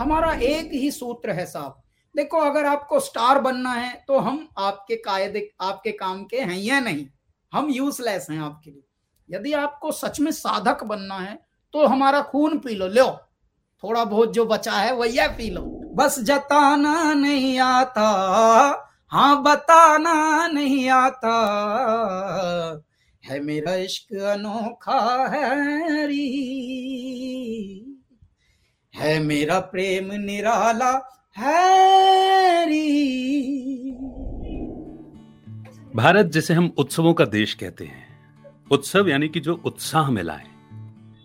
हमारा एक ही सूत्र है साहब। देखो, अगर आपको स्टार बनना है तो हम आपके कायदे, आपके काम के हैं या नहीं? हम यूजलेस हैं आपके लिए। यदि आपको सच में साधक बनना है तो हमारा खून पी लो। लो, थोड़ा बहुत जो बचा है, वही पी लो। बस जताना नहीं आता। हाँ बताना नहीं आता। है मेरा इश्क अनोखा है, री। है मेरा प्रेम निराला है री भारत जिसे हम उत्सवों का देश कहते हैं, उत्सव यानी कि जो उत्साह में लाए,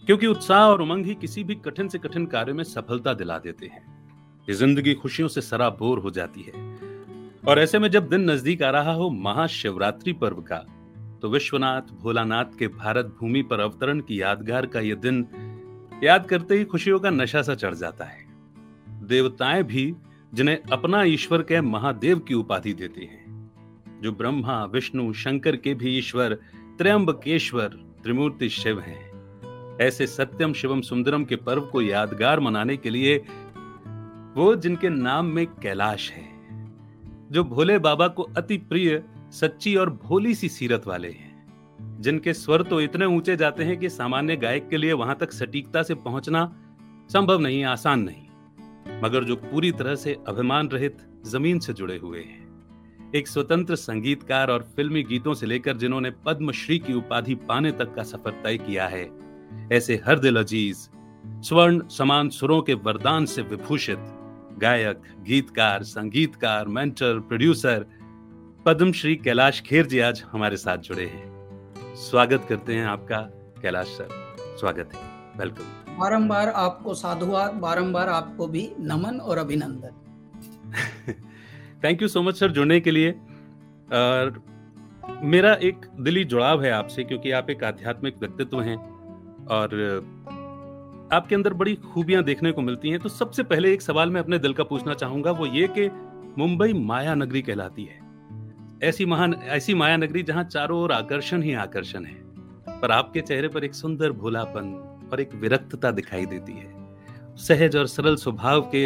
क्योंकि उत्साह और उमंग ही किसी भी कठिन से कठिन कार्य में सफलता दिला देते हैं। ज़िंदगी खुशियों से सराबोर हो जाती है। और ऐसे में जब दिन नज़दीक आ रहा हो महाशिवरात्रि पर्व का तो विश्वनाथ, भोलानाथ के भारत भूमि पर अवतरण की यादगार का यह दिन याद करते ही खुशियों का नशा सा चढ़ जाता है। देवताएँ भी जिन्हें अपना ईश्वर के महादेव की उपाधि देते हैं। जो ब्रह्मा, विष्णु, शंकर के भी ईश्वर, त्र्यंबकेश्वर, त्रिमूर्ति शिव हैं। ऐसे सत्यम, शिवम, सुंदरम के पर्व को यादगार मनाने के लिए वो जिनके नाम में कैलाश है, जो भोले बाबा को अति प्रिय, सच्ची और भोली सी सीरत वाले हैं। जिनके स्वर तो इतने ऊँचे जाते हैं कि सामान्य गायक के लिए वहाँ तक सटीकता से पहुँचना संभव नहीं, आसान नहीं। मगर जो पूरी तरह से अभिमान रहित ज़मीन से जुड़े हुए हैं। एक स्वतंत्र संगीतकार और फिल्मी गीतों से लेकर जिन्होंने पद्मश्री की उपाधि पाने तक का सफ़र तय किया है, ऐसे हर दिल अज़ीज़, स्वर्ण समान सुरों के वरदान से विभूषित गायक, गीतकार, संगीतकार, मेंटर, प्रोड्यूसर, पद्मश्री कैलाश खेर जी आज हमारे साथ जुड़े हैं। स्वागत करते हैं आपका कैलाश सर। स्वागत है। वेलकम बारंबार आपको साधुवाद बारंबार आपको भी नमन और अभिनंदन। Thank you so much sir जुड़ने के लिए। और मेरा एक दिली जुड़ाव है आपसे क्योंकि आप एक आध्यात्मिक व्यक्तित्व हैं और आपके अंदर बड़ी खूबियाँ देखने को मिलती हैं। तो सबसे पहले एक सवाल मैं अपने दिल का पूछना चाहूँगा वो ये कि मुंबई माया नगरी कहलाती है। ऐसी महान, ऐसी माया नगरी जहाँ चारों ओर आकर्षण ही आकर्षण है, पर आपके चेहरे पर एक सुंदर भोलापन और एक विरक्तता दिखाई देती है। सहज और सरल स्वभाव के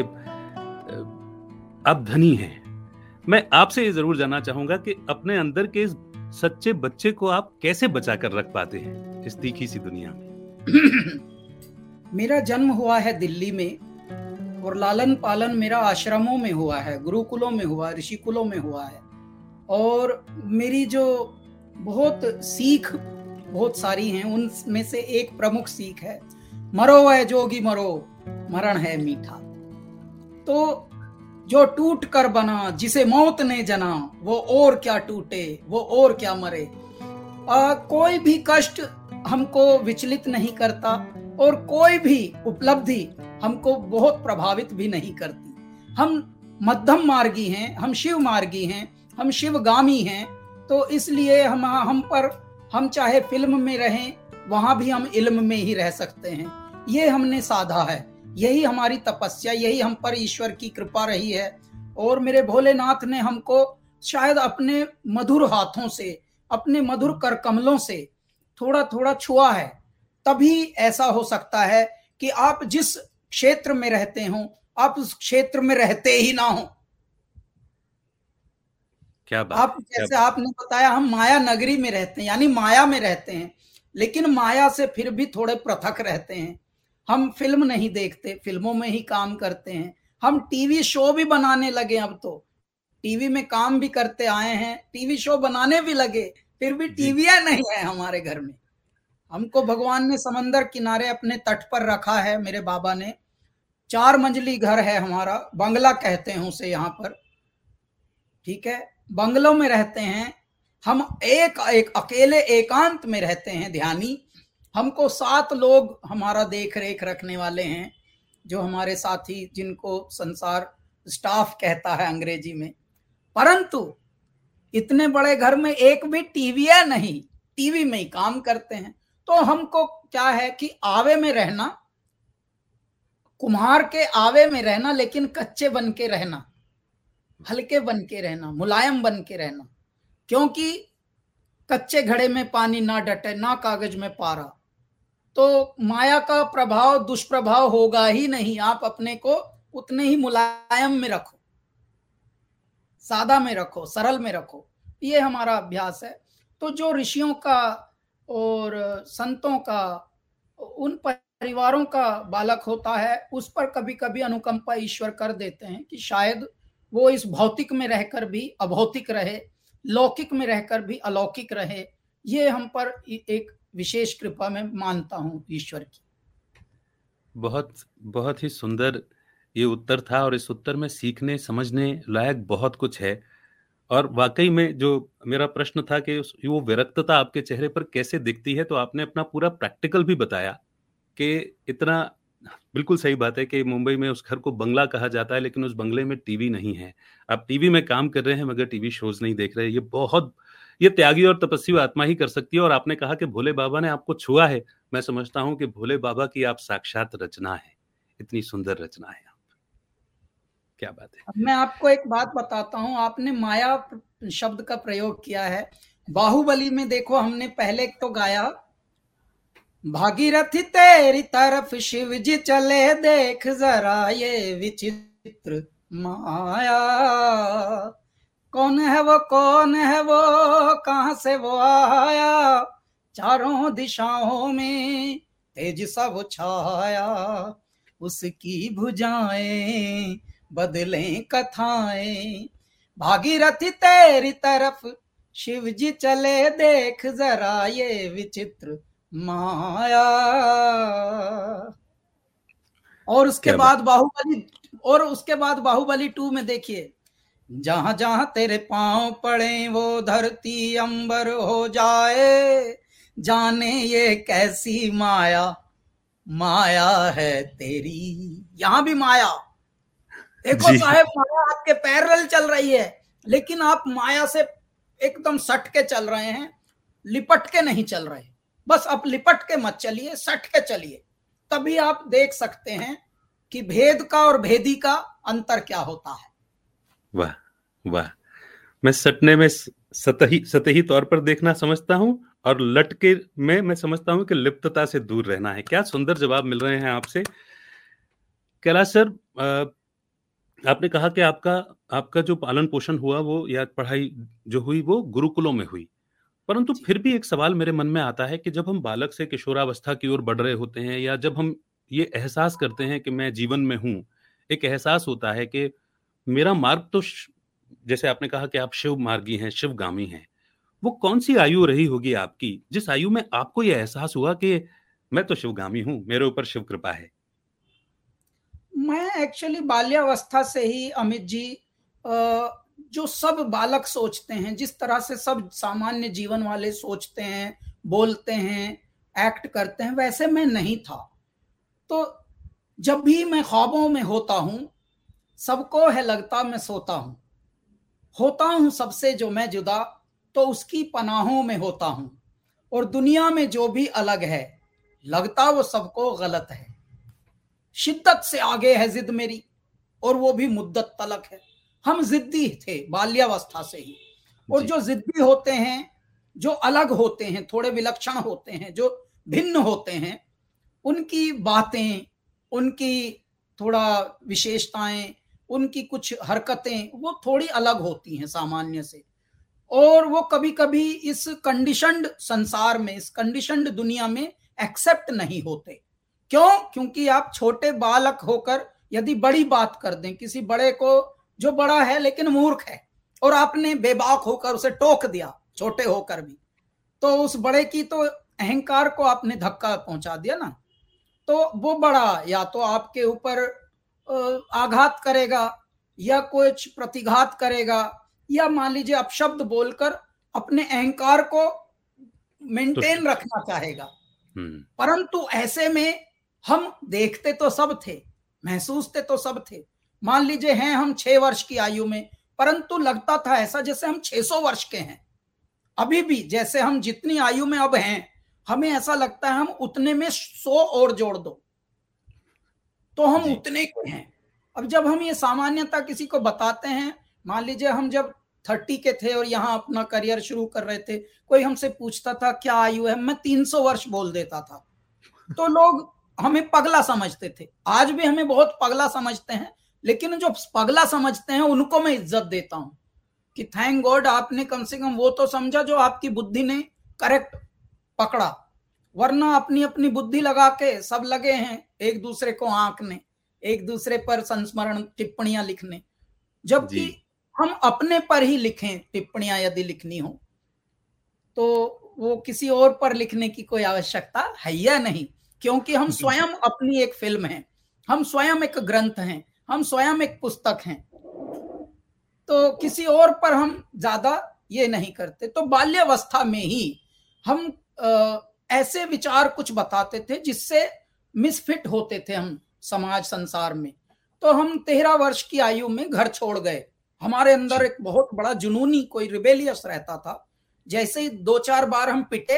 आप धनी हैं। मैं आपसे ये ज़रूर जानना चाहूँगा कि अपने अंदर के इस सच्चे बच्चे को आप कैसे बचा कर रख पाते हैं इस तीखी सी दुनिया में? मेरा जन्म हुआ है दिल्ली में और लालन पालन मेरा आश्रमों में हुआ है, गुरुकुलों में हुआ, ऋषिकुलों में हुआ है। और मेरी जो बहुत सीख बहुत सारी हैं उनमें से एक प्रमुख सीख है। मरो वह जोगी मरो मरण है मीठा। तो जो टूट कर बना जिसे मौत ने जना वो और क्या टूटे वो और क्या मरे। आ, कोई भी कष्ट हमको विचलित नहीं करता और कोई भी उपलब्धि हमको बहुत प्रभावित भी नहीं करती। हम मध्यम मार्गी हैं हम शिव मार्गी हैं हम शिवगामी हैं तो इसलिए हम हम पर, हम चाहे फ़िल्म में रहें, वहाँ भी हम इल्म में ही रह सकते हैं। ये हमने साधा है। यही हमारी तपस्या, यही हम पर ईश्वर की कृपा रही है। और मेरे भोलेनाथ ने हमको शायद अपने मधुर हाथों से, अपने मधुर कर कमलों से थोड़ा थोड़ा छुआ है। तभी ऐसा हो सकता है कि आप जिस क्षेत्र में रहते हो, आप उस क्षेत्र में रहते ही ना हो। क्या बात आप जैसे आपने बताया हम माया नगरी में रहते हैं यानी माया में रहते हैं लेकिन माया से फिर भी थोड़े पृथक रहते हैं। हम फ़िल्म नहीं देखते फ़िल्मों में ही काम करते हैं। हम टीवी शो भी बनाने लगे अब तो। टीवी में काम भी करते आए हैं टीवी शो बनाने भी लगे फिर भी टीवी नहीं है हमारे घर में। हमको भगवान ने समंदर किनारे अपने तट पर रखा है मेरे बाबा ने। चार मंजिली घर है हमारा बंगला कहते हैं उसे यहाँ पर। ठीक है? बंगलों में रहते हैं, हम एक एक, अकेले एकांत में रहते हैं, ध्यानी। हमको सात लोग हमारा देख रेख रखने वाले हैं, जो हमारे साथी जिनको संसार स्टाफ कहता है अंग्रेज़ी में। परंतु, इतने बड़े घर में एक भी टीवी है नहीं, टीवी में ही काम करते हैं तो हमको क्या है कि आवे में रहना, कुम्हार के आवे में रहना, लेकिन कच्चे बन के रहना। हल्के बन के रहना, मुलायम बन के रहना, क्योंकि कच्चे घड़े में पानी ना डटे, ना कागज़ में पारा। तो माया का प्रभाव, दुष्प्रभाव होगा ही नहीं, आप अपने को उतने ही मुलायम में रखो, सादा में रखो, सरल में रखो। ये हमारा अभ्यास है। तो जो ऋषियों का और संतों का, उन परिवारों का बालक होता है, उस पर कभी कभी अनुकंपा ईश्वर कर देते हैं कि शायद वो इस भौतिक में रहकर भी अभौतिक रहे, लौकिक में रहकर भी अलौकिक रहे, ये हम पर एक विशेष कृपा में मानता हूँ ईश्वर की। बहुत बहुत ही सुंदर ये उत्तर था और इस उत्तर में सीखने, समझने लायक बहुत कुछ है। और वाकई में जो मेरा प्रश्न था कि वो विरक्तता आपके चेहरे पर कैसे दिखती है तो आपने अपना पूरा प्रैक्टिकल भी बताया कि इतना बिल्कुल सही बात है कि मुंबई में उस घर को बंगला कहा जाता है, लेकिन उस बंगले में टीवी नहीं है। आप टीवी में काम कर रहे हैं, मगर टीवी शोज़ नहीं देख रहे ये बहुत, ये त्यागी और तपस्वी आत्मा ही कर सकती है, और आपने कहा कि भोले बाबा ने आपको छुआ है। मैं समझता हूँ कि भोले बाबा की आप साक्षात रचना है। इतनी सुंदर रचना है आप। क्या बात है। मैं आपको एक बात बताता हूँ, आपने माया शब्द का प्रयोग किया है। बाहुबली में देखो, हमने पहले तो गाया भागीरथी तेरी तरफ़ शिव जी चले देख जरा ये विचित्र माया। कौन है वो, कौन है वो, कहा से वो आया? चारों दिशाओं में तेज सब छाया। उसकी भुजाएँ बदले कथाएँ। भागीरथी तेरी तरफ़ शिव जी चले देख जरा ये विचित्र माया। और उसके बाद बाहुबली और उसके बाद बाहुबली टू में देखिए। जहाँ जहाँ तेरे पाँव पड़े वो धरती अंबर हो जाए। जाने ये कैसी माया माया है तेरी। यहाँ भी माया। देखो साहेब माया आपके पैरल चल रही है लेकिन आप माया से एकदम सट के चल रहे हैं लिपट के नहीं चल रहे। बस आप लिपट के मत चलिए, सट के चलिए। तभी आप देख सकते हैं कि भेद का और भेदी का अंतर क्या होता है। वाह वाह। मैं सटने में सतही सतही तौर पर देखना समझता हूँ और लटके में मैं समझता हूँ कि लिप्तता से दूर रहना है। क्या सुंदर जवाब मिल रहे हैं आपसे। कैलाश सर आपने कहा कि आपका आपका जो पालन पोषण हुआ वो या पढ़ाई जो हुई वो गुरुकुलों में हुई। परंतु फिर भी एक सवाल मेरे मन में आता है कि जब हम बालक से किशोरावस्था की ओर बढ़ रहे होते हैं या जब हम ये एहसास करते हैं कि मैं जीवन में हूँ एक एहसास होता है कि मेरा मार्ग तो जैसे आपने कहा कि आप शिव मार्गी हैं शिवगामी हैं वो कौन सी आयु रही होगी आपकी जिस आयु में आपको यह एहसास हुआ कि मैं तो शिवगामी हूँ मेरे ऊपर शिव कृपा है? मैं एक्चुअली बाल्यावस्था से ही अमित जी जो सब बालक सोचते हैं, जिस तरह से सब सामान्य जीवन वाले सोचते हैं, बोलते हैं एक्ट करते हैं, वैसे मैं नहीं था। तो जब भी मैं ख्वाबों में होता हूँ, सबको है लगता मैं सोता हूँ। होता हूँ सबसे जो मैं जुदा तो उसकी पनाहों में होता हूँ। और दुनिया में जो भी अलग है, लगता वो सबको गलत है। शिद्दत से आगे है जिद मेरी, और वो भी मुद्दत तलक है। हम जिद्दी थे बाल्यावस्था से ही। और जो। जिद्दी होते हैं जो अलग होते हैं थोड़े विलक्षण होते हैं जो भिन्न होते हैं उनकी बातें उनकी थोड़ा विशेषताएँ उनकी कुछ हरकतें वो थोड़ी अलग होती हैं सामान्य से। और वो कभी कभी इस कंडीशनड संसार में इस कंडीशनड दुनिया में एक्सेप्ट नहीं होते। क्यों? क्योंकि आप छोटे बालक होकर यदि बड़ी बात कर दें किसी बड़े को जो बड़ा है लेकिन मूर्ख है। और आपने बेबाक होकर उसे टोक दिया छोटे होकर भी। तो उस बड़े की तो अहंकार को आपने धक्का पहुँचा दिया ना। तो वो बड़ा या तो आपके ऊपर आघात करेगा या कुछ प्रतिघात करेगा या मान लीजिए अपशब्द बोलकर अपने अहंकार को मेंटेन तो, रखना चाहेगा। हम्म। परंतु ऐसे में हम देखते तो सब थे महसूसते तो सब थे मान लीजिए हैं हम छह वर्ष की आयु में परंतु लगता था ऐसा जैसे हम 600 वर्ष के हैं। अभी भी जैसे हम जितनी आयु में अब हैं हमें ऐसा लगता है हम उतने में सौ और जोड़ दो। तो हम उतने के हैं। अब जब हम ये सामान्यता किसी को बताते हैं मान लीजिए हम जब थर्टी के थे और यहाँ अपना करियर शुरू कर रहे थे कोई हमसे पूछता था क्या आयु है? मैं तीन सौ वर्ष बोल देता था। तो लोग हमें पगला समझते थे। आज भी हमें बहुत पगला समझते हैं लेकिन जो पगला समझते हैं उनको मैं इज़्ज़त देता हूँ कि थैंक गॉड आपने कम से कम वो तो समझा जो आपकी बुद्धि ने करेक्ट पकड़ा। वरना अपनी अपनी बुद्धि लगा के सब लगे हैं एक दूसरे को आंकने एक दूसरे पर संस्मरण टिप्पणियाँ लिखने। जबकि हम अपने पर ही लिखें टिप्पणियाँ यदि लिखनी हो तो वो किसी और पर लिखने की कोई आवश्यकता है या नहीं? क्योंकि हम स्वयं अपनी एक फ़िल्म है हम स्वयं एक ग्रंथ हैं हम स्वयं एक पुस्तक हैं। तो किसी और पर हम ज़्यादा ये नहीं करते। तो बाल्यावस्था में ही हम ऐसे विचार कुछ बताते थे जिससे मिसफिट होते थे हम समाज संसार में। तो हम तेरह वर्ष की आयु में घर छोड़ गए। हमारे अंदर एक बहुत बड़ा जुनूनी कोई रिबेलियस रहता था। जैसे ही दो चार बार हम पिटे,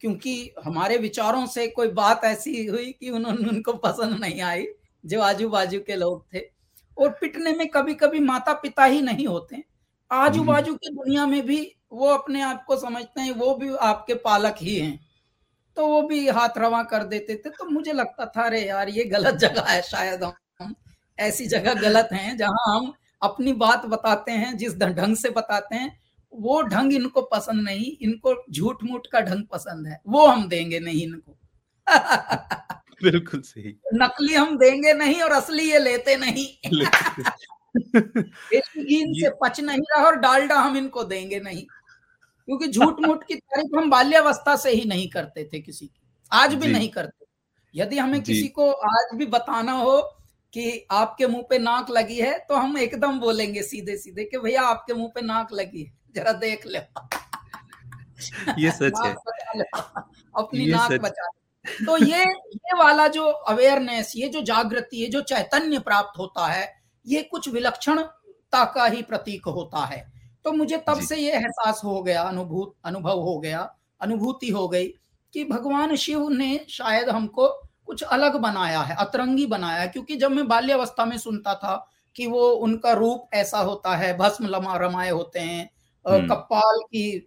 क्योंकि हमारे विचारों से कोई बात ऐसी हुई कि उन्होंने उनको पसंद नहीं आई जो आजू बाजू के लोग थे और पिटने में कभी कभी माता पिता ही नहीं होते। आजू हम्म। बाजू की दुनिया में भी वो अपने आप को समझते हैं वो भी आपके पालक ही हैं। तो वो भी हाथ रवा कर देते थे तो मुझे लगता था अरे यार ये गलत जगह है शायद हम ऐसी जगह गलत हैं जहाँ हम अपनी बात बताते हैं जिस ढंग से बताते हैं वो ढंग इनको पसंद नहीं इनको झूठ मूठ का ढंग पसंद है वो हम देंगे नहीं इनको। बिल्कुल सही। नकली हम देंगे नहीं और असली ये लेते नहीं। घी से पच नहीं रहा और डालडा हम इनको देंगे नहीं। क्योंकि झूठ मूठ की तारीफ़ हम बाल्यावस्था से ही नहीं करते थे किसी की आज भी नहीं करते। यदि हमें किसी को आज भी बताना हो कि आपके मुँह पे नाक लगी है तो हम एकदम बोलेंगे सीधे सीधे कि भैया आपके मुँह पे नाक लगी है। जरा देख ले। ये सच है। अपनी नाक बचा तो ये ये वाला जो अवेयरनेस ये जो जागृति ये जो चैतन्य प्राप्त होता है ये कुछ विलक्षणता का ही प्रतीक होता है। तो मुझे तब से ये एहसास हो गया अनुभूत अनुभव हो गया अनुभूति हो गई कि भगवान शिव ने शायद हमको कुछ अलग बनाया है अतरंगी बनाया है। क्योंकि जब मैं बाल्यावस्था में सुनता था कि वो उनका रूप ऐसा होता है भस्म लमा रमाए होते हैं हम्म। कपाल की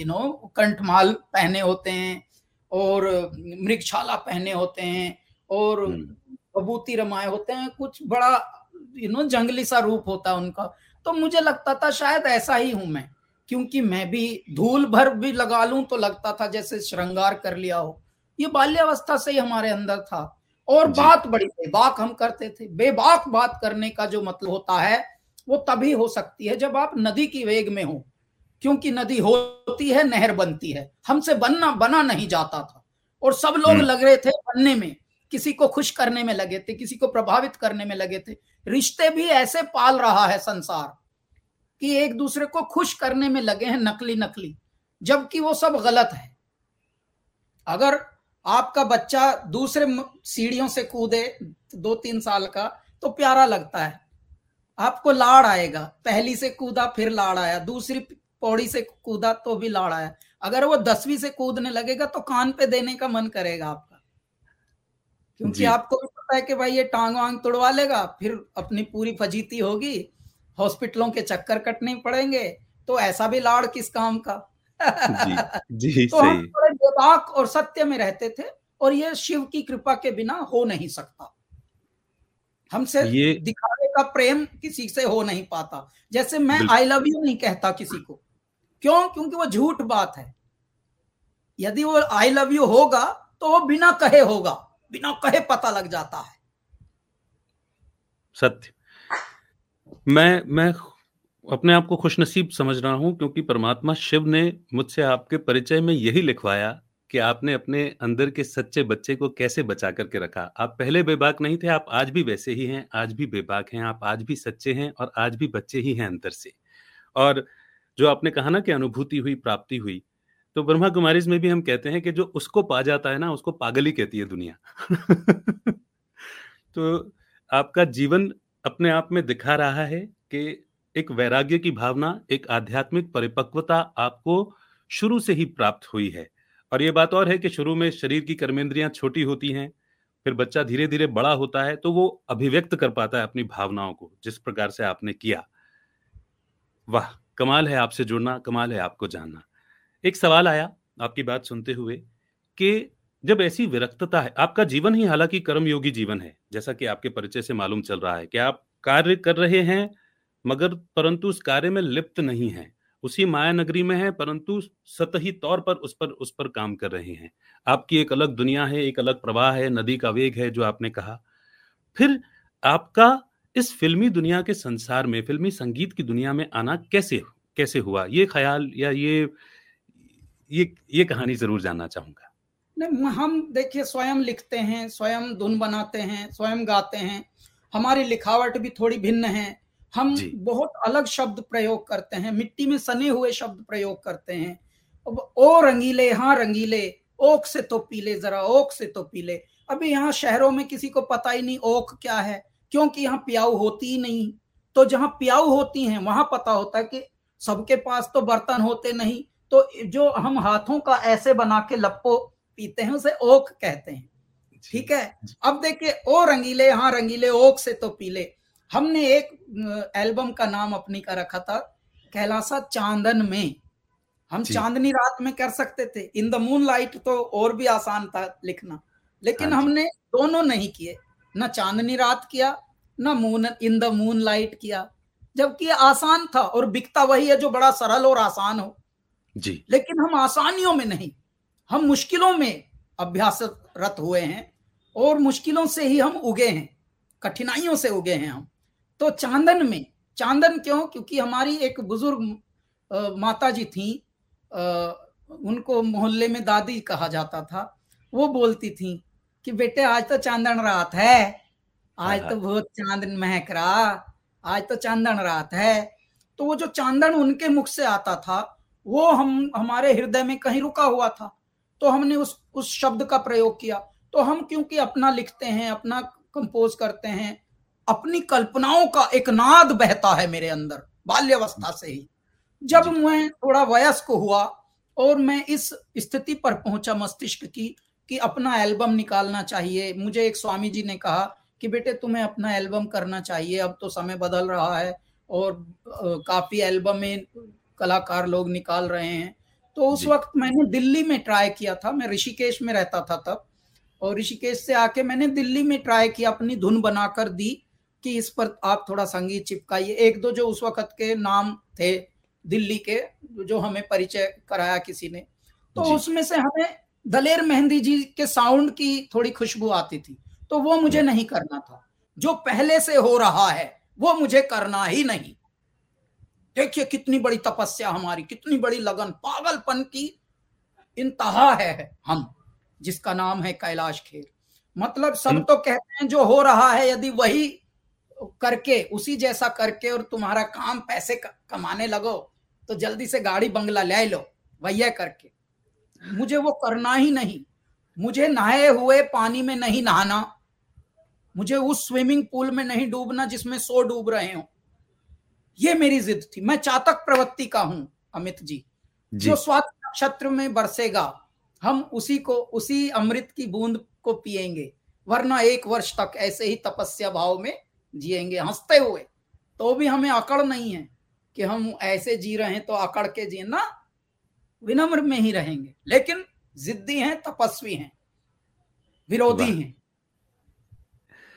यू नो कंठमाल पहने होते हैं और मृगशाला पहने होते हैं और बबूती हम्म। रमाए होते हैं कुछ बड़ा यू नो जंगली सा रूप होता है उनका। तो मुझे लगता था शायद ऐसा ही हूँ मैं क्योंकि मैं भी धूल भर भी लगा लूँ तो लगता था जैसे श्रृंगार कर लिया हो। ये बाल्यावस्था से ही हमारे अंदर था। और बात बड़ी बेबाक हम करते थे। बेबाक बात करने का जो मतलब होता है वो तभी हो सकती है जब आप नदी की वेग में हो। क्योंकि नदी होती है नहर बनती है। हमसे बनना बना नहीं जाता था। और सब लोग हम्म। लग रहे थे बनने में। किसी को खुश करने में लगे थे किसी को प्रभावित करने में लगे थे। रिश्ते भी ऐसे पाल रहा है संसार कि एक दूसरे को खुश करने में लगे हैं नकली नकली जबकि वो सब गलत है। अगर आपका बच्चा दूसरे सीढ़ियों से कूदे दो तीन साल का तो प्यारा लगता है। आपको लाड़ आएगा। पहली से कूदा फिर लाड़ आया। दूसरी पौड़ी से कूदा तो भी लाड़ा है। अगर वो दसवीं से कूदने लगेगा तो कान पे देने का मन करेगा आपका। क्योंकि आपको भी पता है कि भाई ये टांग वांग तोड़वा लेगा फिर अपनी पूरी फजीती होगी हॉस्पिटलों के चक्कर कटने पड़ेंगे तो ऐसा भी लाड़ किस काम का? जी, जी, तो हम थोड़े बेबाक और सत्य में रहते थे और ये शिव की कृपा के बिना हो नहीं सकता। हमसे ये दिखावे का प्रेम किसी से हो नहीं पाता। जैसे मैं आई लव यू नहीं कहता किसी को। क्यों? क्योंकि वो झूठ बात है। यदि वो आई लव यू होगा तो वो बिना कहे होगा, बिना कहे पता लग जाता है। सत्य। मैं मैं अपने आप को खुशनसीब समझ रहा हूँ, क्योंकि परमात्मा शिव ने मुझसे आपके परिचय में यही लिखवाया कि आपने अपने अंदर के सच्चे बच्चे को कैसे बचा करके रखा। आप पहले बेबाक नहीं थे, आप आज भी वैसे ही हैं, आज भी बेबाक हैं, आप आज भी सच्चे हैं और आज भी बच्चे ही हैं अंदर से। और जो आपने कहा ना कि अनुभूति हुई, प्राप्ति हुई तो ब्रह्मा कुमारी में भी हम कहते हैं कि जो उसको पा जाता है ना, उसको पागल कहती है दुनिया। तो आपका जीवन अपने आप में दिखा रहा है कि एक वैराग्य की भावना, एक आध्यात्मिक परिपक्वता आपको शुरू से ही प्राप्त हुई है। और ये बात और है कि शुरू में शरीर की कर्मेंद्रियाँ छोटी होती हैं, फिर बच्चा धीरे धीरे बड़ा होता है तो वो अभिव्यक्त कर पाता है अपनी भावनाओं को, जिस प्रकार से आपने किया। वाह! कमाल है आपसे जुड़ना, कमाल है आपको जानना। एक सवाल आया आपकी बात सुनते हुए कि जब ऐसी विरक्तता है, आपका जीवन ही हालाँकि कर्मयोगी जीवन है, जैसा कि आपके परिचय से मालूम चल रहा है कि आप कार्य कर रहे हैं, मगर परंतु उस कार्य में लिप्त नहीं है। उसी माया नगरी में है, परंतु सतही तौर पर उस पर उस पर काम कर रहे हैं। आपकी एक अलग दुनिया है, एक अलग प्रवाह है, नदी का वेग है, जो आपने कहा। फिर आपका इस फिल्मी दुनिया के संसार में फिल्मी संगीत की दुनिया में आना कैसे कैसे हुआ? ये ख्याल या ये ये ये कहानी ज़रूर जानना चाहूँगा। नहीं हम देखिए स्वयं लिखते हैं स्वयं धुन बनाते हैं स्वयं गाते हैं। हमारी लिखावट भी थोड़ी भिन्न है। हम बहुत अलग शब्द प्रयोग करते हैं मिट्टी में सने हुए शब्द प्रयोग करते हैं। अब ओ रंगीले हाँ रंगीले ओक से तो पीले जरा ओक से तो पीले। अभी यहाँ शहरों में किसी को पता ही नहीं ओक क्या है। क्योंकि यहाँ प्याऊ होती ही नहीं। तो जहाँ प्याऊ होती हैं वहाँ पता होता है कि सबके पास तो बर्तन होते नहीं तो जो हम हाथों का ऐसे बना के लप्पो पीते हैं उसे ओक कहते हैं। ठीक है? अब देखिए ओ रंगीले हाँ रंगीले ओक से तो पीले। हमने एक एल्बम का नाम अपनी का रखा था कैलासा चांदन में। हम चांदनी रात में कर सकते थे। इन द मून लाइट तो और भी आसान था लिखना। लेकिन हाँ हमने दोनों नहीं किए। न चांदनी रात किया ना moon in the moonlight किया। जबकि आसान था और बिकता वही है जो बड़ा सरल और आसान हो। जी। लेकिन हम आसानियों में नहीं। हम मुश्किलों में अभ्यासरत हुए हैं और मुश्किलों से ही हम उगे हैं। कठिनाइयों से उगे हैं हम। तो चांदन में चांदन क्यों? क्योंकि हमारी एक बुज़ुर्ग माता जी थी आ, उनको मोहल्ले में दादी कहा जाता था। वो बोलती थी कि बेटे आज तो चांदन रात है। आज तो बहुत चांदन महक रहा। आज तो चांदन रात है। तो वो जो चांदन उनके मुख से आता था वो हम हमारे हृदय में कहीं रुका हुआ था। तो हमने उस उस शब्द का प्रयोग किया। तो हम क्योंकि अपना लिखते हैं अपना कंपोज करते हैं अपनी कल्पनाओं का एक नाद बहता है मेरे अंदर बाल्यावस्था से ही। जब मैं थोड़ा वयस्क हुआ और मैं इस स्थिति पर पहुँचा मस्तिष्क की कि अपना एल्बम निकालना चाहिए। मुझे एक स्वामी जी ने कहा कि बेटे तुम्हें अपना एल्बम करना चाहिए। अब तो समय बदल रहा है और काफ़ी एल्बम में कलाकार लोग निकाल रहे हैं। तो उस वक्त मैंने दिल्ली में ट्राई किया था। मैं ऋषिकेश में रहता था तब और ऋषिकेश से आके मैंने दिल्ली में ट्राई किया अपनी धुन बनाकर दी कि इस पर आप थोड़ा संगीत चिपकाइए। एक दो जो उस वक्त के नाम थे दिल्ली के जो हमें परिचय कराया किसी ने। तो उसमें से हमें दलेर मेहंदी जी के साउंड की थोड़ी खुशबू आती थी तो वो मुझे नहीं करना था। जो पहले से हो रहा है वो मुझे करना ही नहीं। देखिए कितनी बड़ी तपस्या हमारी कितनी बड़ी लगन पागलपन की इंतहा है हम जिसका नाम है कैलाश खेर। मतलब सब तो कहते हैं जो हो रहा है यदि वही करके उसी जैसा करके और तुम्हारा काम पैसे कमाने लगो तो जल्दी से गाड़ी बंगला ले लो वही करके। मुझे वो करना ही नहीं। मुझे नहाए हुए पानी में नहीं नहाना। मुझे उस स्विमिंग पूल में नहीं डूबना जिसमें सो डूब रहे हो। ये मेरी जिद थी। मैं चातक प्रवृत्ति का हूँ अमित जी, जी। जो स्वात नक्षत्र में बरसेगा हम उसी को उसी अमृत की बूंद को पिएँगे। वरना एक वर्ष तक ऐसे ही तपस्या भाव में जिएँगे हँसते हुए। तो भी हमें अकड़ नहीं है कि हम ऐसे जी रहे हैं तो अकड़ के जिए। ना विनम्र में ही रहेंगे। लेकिन जिद्दी हैं तपस्वी हैं विरोधी हैं।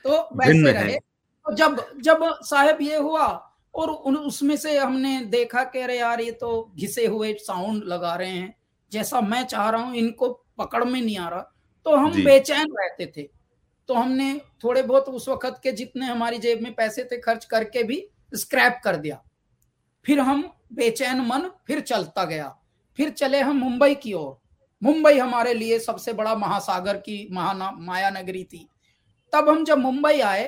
तो वैसे रहे। तो जब जब साहब ये हुआ और उन उसमें से हमने देखा कह रहे यार ये तो घिसे हुए साउंड लगा रहे हैं। जैसा मैं चाह रहा हूँ इनको पकड़ में नहीं आ रहा। तो हम बेचैन रहते थे। तो हमने थोड़े बहुत उस वक्त के जितने हमारी जेब में पैसे थे खर्च करके भी स्क्रैप कर दिया। फिर हम बेचैन मन फिर चलता गया। फिर चले हम मुंबई की ओर। मुंबई हमारे लिए सबसे बड़ा महासागर की महाना माया नगरी थी। तब हम जब मुंबई आए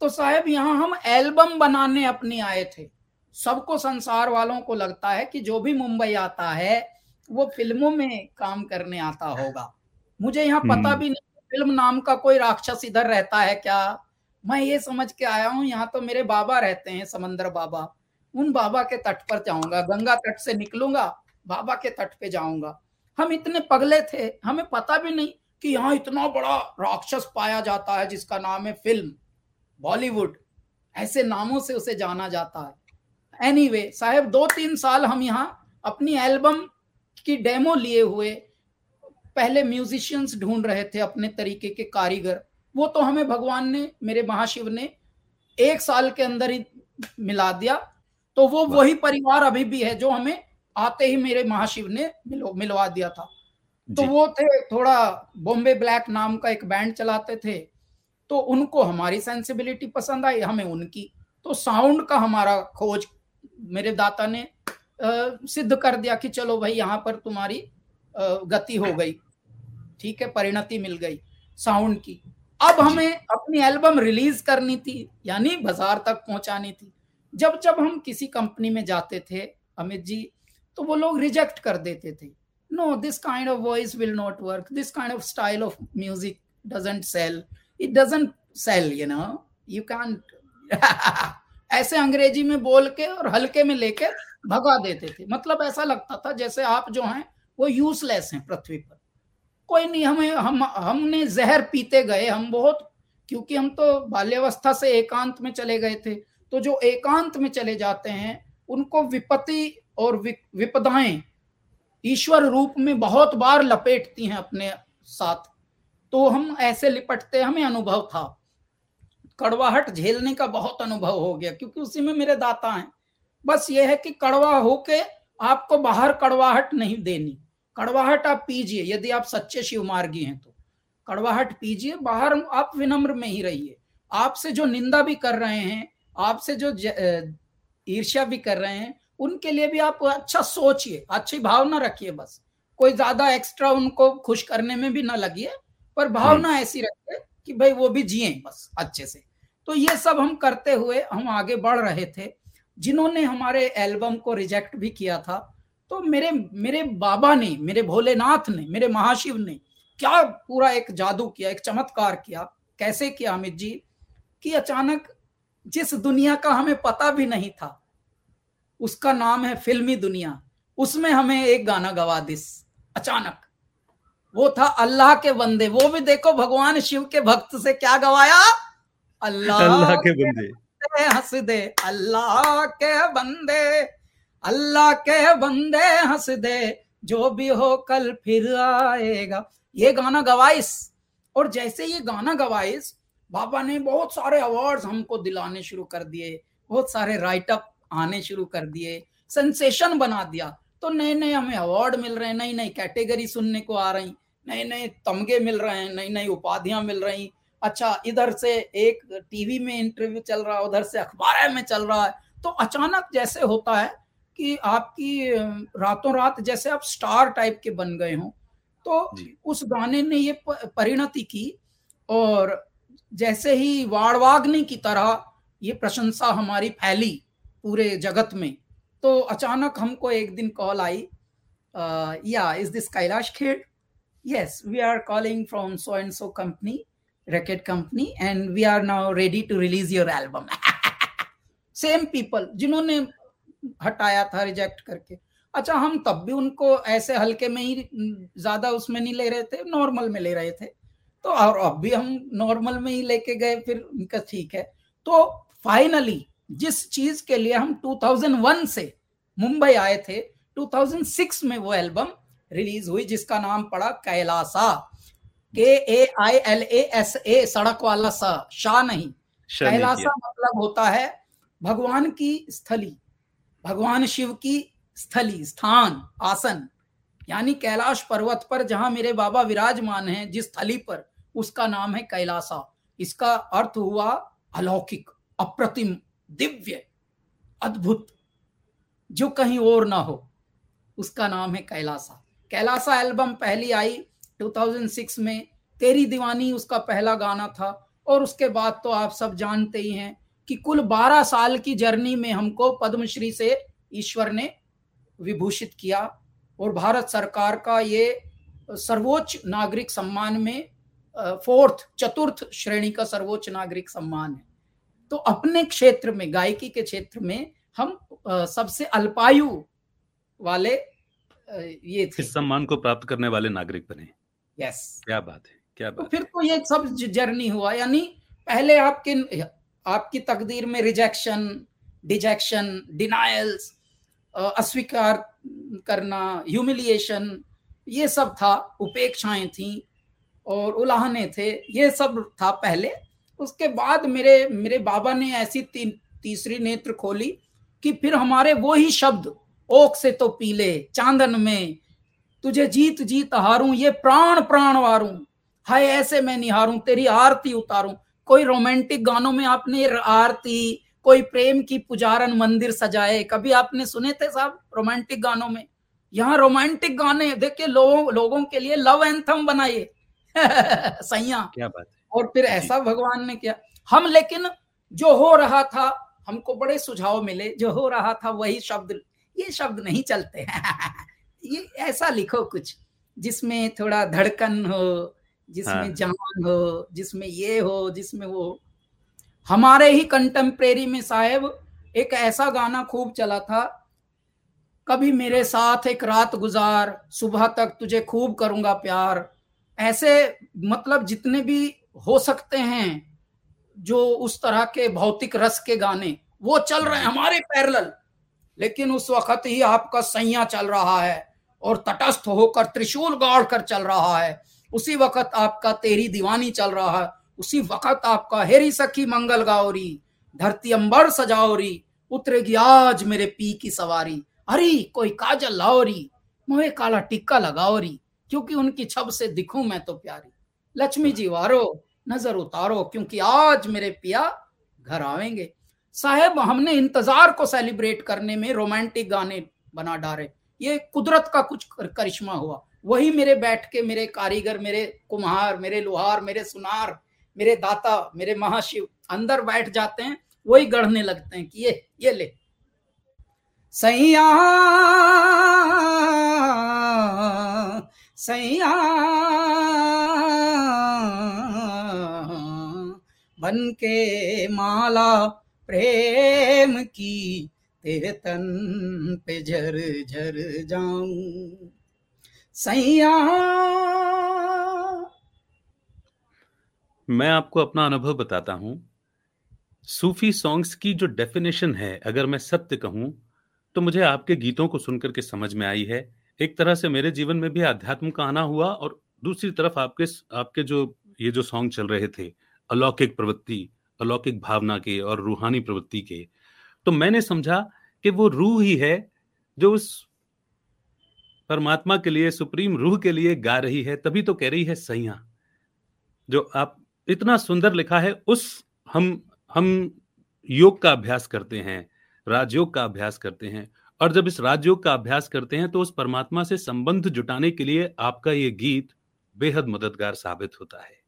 तो साहब यहाँ हम एल्बम बनाने अपने आए थे। सबको संसार वालों को लगता है कि जो भी मुंबई आता है वो फ़िल्मों में काम करने आता होगा। मुझे यहाँ पता हम्म। भी नहीं फ़िल्म नाम का कोई राक्षस इधर रहता है क्या? मैं ये समझ के आया हूँ यहाँ तो मेरे बाबा रहते हैं समंदर बाबा। उन बाबा के तट पर जाऊँगा गंगा तट से निकलूँगा बाबा के तट पे जाऊँगा। हम इतने पगले थे हमें पता भी नहीं कि यहाँ इतना बड़ा राक्षस पाया जाता है जिसका नाम है फ़िल्म बॉलीवुड। ऐसे नामों से उसे जाना जाता है। एनीवे anyway, साहब दो तीन साल हम यहाँ अपनी एल्बम की डेमो लिए हुए पहले म्यूजिशियंस ढूंढ रहे थे अपने तरीके के कारीगर। वो तो हमें भगवान ने मेरे महाशिव ने एक साल के अंदर ही मिला दिया। तो वो वही परिवार अभी भी है जो हमें आते ही मेरे महाशिव ने मिलो मिलवा दिया था। तो वो थे थोड़ा बॉम्बे ब्लैक नाम का एक बैंड चलाते थे तो उनको हमारी सेंसिबिलिटी पसंद आई हमें उनकी। तो साउंड का हमारा खोज मेरे दाता ने आ, सिद्ध कर दिया कि चलो भाई यहाँ पर तुम्हारी आ, गति हो गई। ठीक है परिणति मिल गई साउंड की। अब हमें अपनी एल्बम रिलीज़ करनी थी यानी बाज़ार तक पहुंचानी थी। जब जब हम किसी कंपनी में जाते थे, अमित जी तो वो लोग रिजेक्ट कर देते थे। No this kind of voice will not work this kind of style of music doesn't sell it doesn't sell you know you can ऐसे अंग्रेज़ी में बोल के और हल्के में लेके भगा देते थे। मतलब ऐसा लगता था जैसे आप जो हैं, वो यूजलेस हैं पृथ्वी पर। कोई नहीं, हमें, हम, हमने जहर पीते गए, हम बहुत, क्योंकि हम तो बाल्यावस्था से एकांत में चले गए थे। तो जो एकांत में चले जाते हैं, उनको विपत्ति और विपदाएँ ईश्वर रूप में बहुत बार लपेटती हैं अपने साथ। तो हम ऐसे लिपटते, हमें अनुभव था। कड़वाहट झेलने का बहुत अनुभव हो गया, क्योंकि उसी में मेरे दाता हैं। बस ये है कि कड़वा होके आपको बाहर कड़वाहट नहीं देनी। कड़वाहट आप पीजिए, यदि आप सच्चे शिव मार्गी हैं तो। कड़वाहट पीजिए, बाहर आप विनम्र में ही रहिए। आपसे जो निंदा भी कर रहे हैं आपसे जो ईर्ष्या भी कर रहे हैं उनके लिए भी आप अच्छा सोचिए अच्छी भावना रखिए बस। कोई ज़्यादा एक्स्ट्रा उनको खुश करने में भी ना लगिए पर भावना हम्म। ऐसी रखिए कि भाई वो भी जिए बस अच्छे से। तो ये सब हम करते हुए हम आगे बढ़ रहे थे। जिन्होंने हमारे एल्बम को रिजेक्ट भी किया था तो मेरे मेरे बाबा ने मेरे भोलेनाथ ने मेरे महाशिव ने क्या पूरा एक जादू किया एक चमत्कार किया। कैसे किया अमित जी कि अचानक जिस दुनिया का हमें पता भी नहीं था उसका नाम है फिल्मी दुनिया। उसमें हमें एक गाना गवा दिस अचानक। वो था अल्लाह के बंदे। वो भी देखो भगवान शिव के भक्त से क्या गवाया? अल्लाह अल्लाह के बंदे हंस दे। अल्लाह के बंदे अल्लाह के बंदे हंस दे। जो भी हो कल फिर आएगा। ये गाना गवाइस। और जैसे ये गाना गवाइस बाबा ने बहुत सारे अवार्ड्स हमको दिलाने शुरू कर दिए बहुत सारे राइटअप आने शुरू कर दिए सेंसेशन बना दिया। तो नए नए हमें अवार्ड मिल रहे हैं नई नई कैटेगरी सुनने को आ रही नए नए तमगे मिल रहे हैं नई नई उपाधियाँ मिल रही। अच्छा इधर से एक टीवी में इंटरव्यू चल रहा है उधर से अखबार में चल रहा है। तो अचानक जैसे होता है कि आपकी रातों रात जैसे आप स्टार टाइप के बन गए हो। तो उस गाने ने ये परिणति की और जैसे ही वाड़वाग्नि की तरह ये प्रशंसा हमारी फैली पूरे जगत में तो अचानक हमको एक दिन कॉल आई या is this Kailash Kher yes, we are calling from so and so company record company, and we are now ready to release your album. Same people जिन्होंने हटाया था रिजेक्ट करके। अच्छा हम तब भी उनको ऐसे हल्के में ही, ज़्यादा उसमें नहीं ले रहे थे नॉर्मल में ले रहे थे। तो और अब भी हम नॉर्मल में ही लेके गए फिर उनका ठीक है। तो फाइनली जिस चीज़ के लिए हम 2001 से मुंबई आए थे 2006 में वो एल्बम रिलीज़ हुई जिसका नाम पड़ा कैलासा। के ए I L A S A सड़क वाला सा शाह नहीं। कैलासा मतलब होता है भगवान की स्थली भगवान शिव की स्थली स्थान आसन यानी कैलाश पर्वत पर जहाँ मेरे बाबा विराजमान हैं जिस स्थली पर उसका नाम है कैलासा। इसका अर्थ हुआ अलौकिक, अप्रतिम, दिव्य, अद्भुत। जो कहीं और ना हो, उसका नाम है कैलासा। कैलासा एल्बम पहली आई 2006 में। तेरी दीवानी उसका पहला गाना था। और उसके बाद तो आप सब जानते ही हैं कि कुल 12 साल की जर्नी में हमको पद्मश्री से ईश्वर ने विभूषित किया। और भारत सरकार का ये सर्वोच्च नागरिक सम्मान में फोर्थ चतुर्थ श्रेणी का सर्वोच्च नागरिक सम्मान है। तो अपने क्षेत्र में गायकी के क्षेत्र में हम सबसे अल्पायु वाले ये थे। इस सम्मान को प्राप्त करने वाले नागरिक बने। यस क्या बात है क्या तो बात तो फिर तो ये सब जर्नी हुआ यानी पहले आपके आपकी तकदीर में रिजेक्शन डिजेक्शन डिनायल्स अस्वीकार करना ह्यूमिलिएशन ये सब था उपेक्षाएँ थी। और उलाहने थे ये सब था पहले। उसके बाद मेरे मेरे बाबा ने ऐसी ती, तीसरी नेत्र खोली कि फिर हमारे वो ही शब्द ओक से तो पीले चांदन में तुझे जीत जीत हारूं ये प्राण प्राण वारूं। हाय ऐसे मैं निहारूं तेरी आरती उतारूं। कोई रोमांटिक गानों में आपने आरती कोई प्रेम की पुजारन मंदिर सजाए कभी आपने सुने थे साहब रोमांटिक गानों में? यहाँ रोमांटिक गाने देखिए लोगों लोगों के लिए लव एंथम बनाइए। सैया क्या बात है। और फिर ऐसा भगवान ने किया। हम लेकिन जो हो रहा था हमको बड़े सुझाव मिले। जो हो रहा था वही शब्द ये शब्द नहीं चलते ये ऐसा लिखो कुछ जिसमें थोड़ा धड़कन हो जिसमें हाँ। जान हो जिसमें ये हो जिसमें वो हमारे ही कंटेम्प्रेरी में साहेब एक ऐसा गाना खूब चला था कभी मेरे साथ एक रात गुजार सुबह तक तुझे खूब करूँगा प्यार। ऐसे मतलब जितने भी हो सकते हैं जो उस तरह के भौतिक रस के गाने वो चल रहे हैं हमारे पैरल लेकिन उस वक्त ही आपका सैया चल रहा है और तटस्थ होकर त्रिशूल गाड़ कर चल रहा है। उसी वक्त आपका तेरी दीवानी चल रहा है। उसी वक्त आपका हेरी सखी मंगल गाओरी धरती अंबर सजाओरी उतरेगी आज मेरे पी की सवारी। अरे कोई काजल लाओरी मोहे काला टिक्का लगाओरी। क्योंकि उनकी छब से दिखूं मैं तो प्यारी। लक्ष्मी जी, वारो, नज़र उतारो, क्योंकि आज मेरे पिया घर आवेंगे। साहेब, हमने इंतज़ार को सेलिब्रेट करने में रोमांटिक गाने बना डाले। ये कुदरत का कुछ करिश्मा हुआ। वही मेरे बैठ के मेरे कारीगर, मेरे कुम्हार, मेरे लोहार, मेरे सुनार, मेरे दाता, मेरे महाशिव अंदर बैठ जाते हैं, वही गढ़ने लगते हैं कि ये ये ले। सैया सैया। बन के माला प्रेम की, तेरे तन पे झर झर जाऊँ। सैया। मैं आपको अपना अनुभव बताता हूँ। सूफी सॉन्ग्स की जो डेफिनेशन है, अगर मैं सत्य कहूँ तो मुझे आपके गीतों को सुनकर के समझ में आई है। एक तरह से मेरे जीवन में भी अध्यात्म का आना हुआ और दूसरी तरफ़ आपके आपके जो, ये जो सॉन्ग चल रहे थे, अलौकिक प्रवृत्ति, अलौकिक भावना के और रूहानी प्रवृत्ति के तो मैंने समझा कि वो रूह ही है जो उस परमात्मा के लिए, सुप्रीम रूह के लिए गा रही है, तभी तो कह रही है सैया। जो आप, इतना सुंदर लिखा है, उस हम हम योग का अभ्यास करते हैं, राजयोग का अभ्यास करते हैं और जब इस राजयोग का अभ्यास करते हैं तो उस परमात्मा से संबंध जुटाने के लिए आपका ये गीत बेहद मददगार साबित होता है।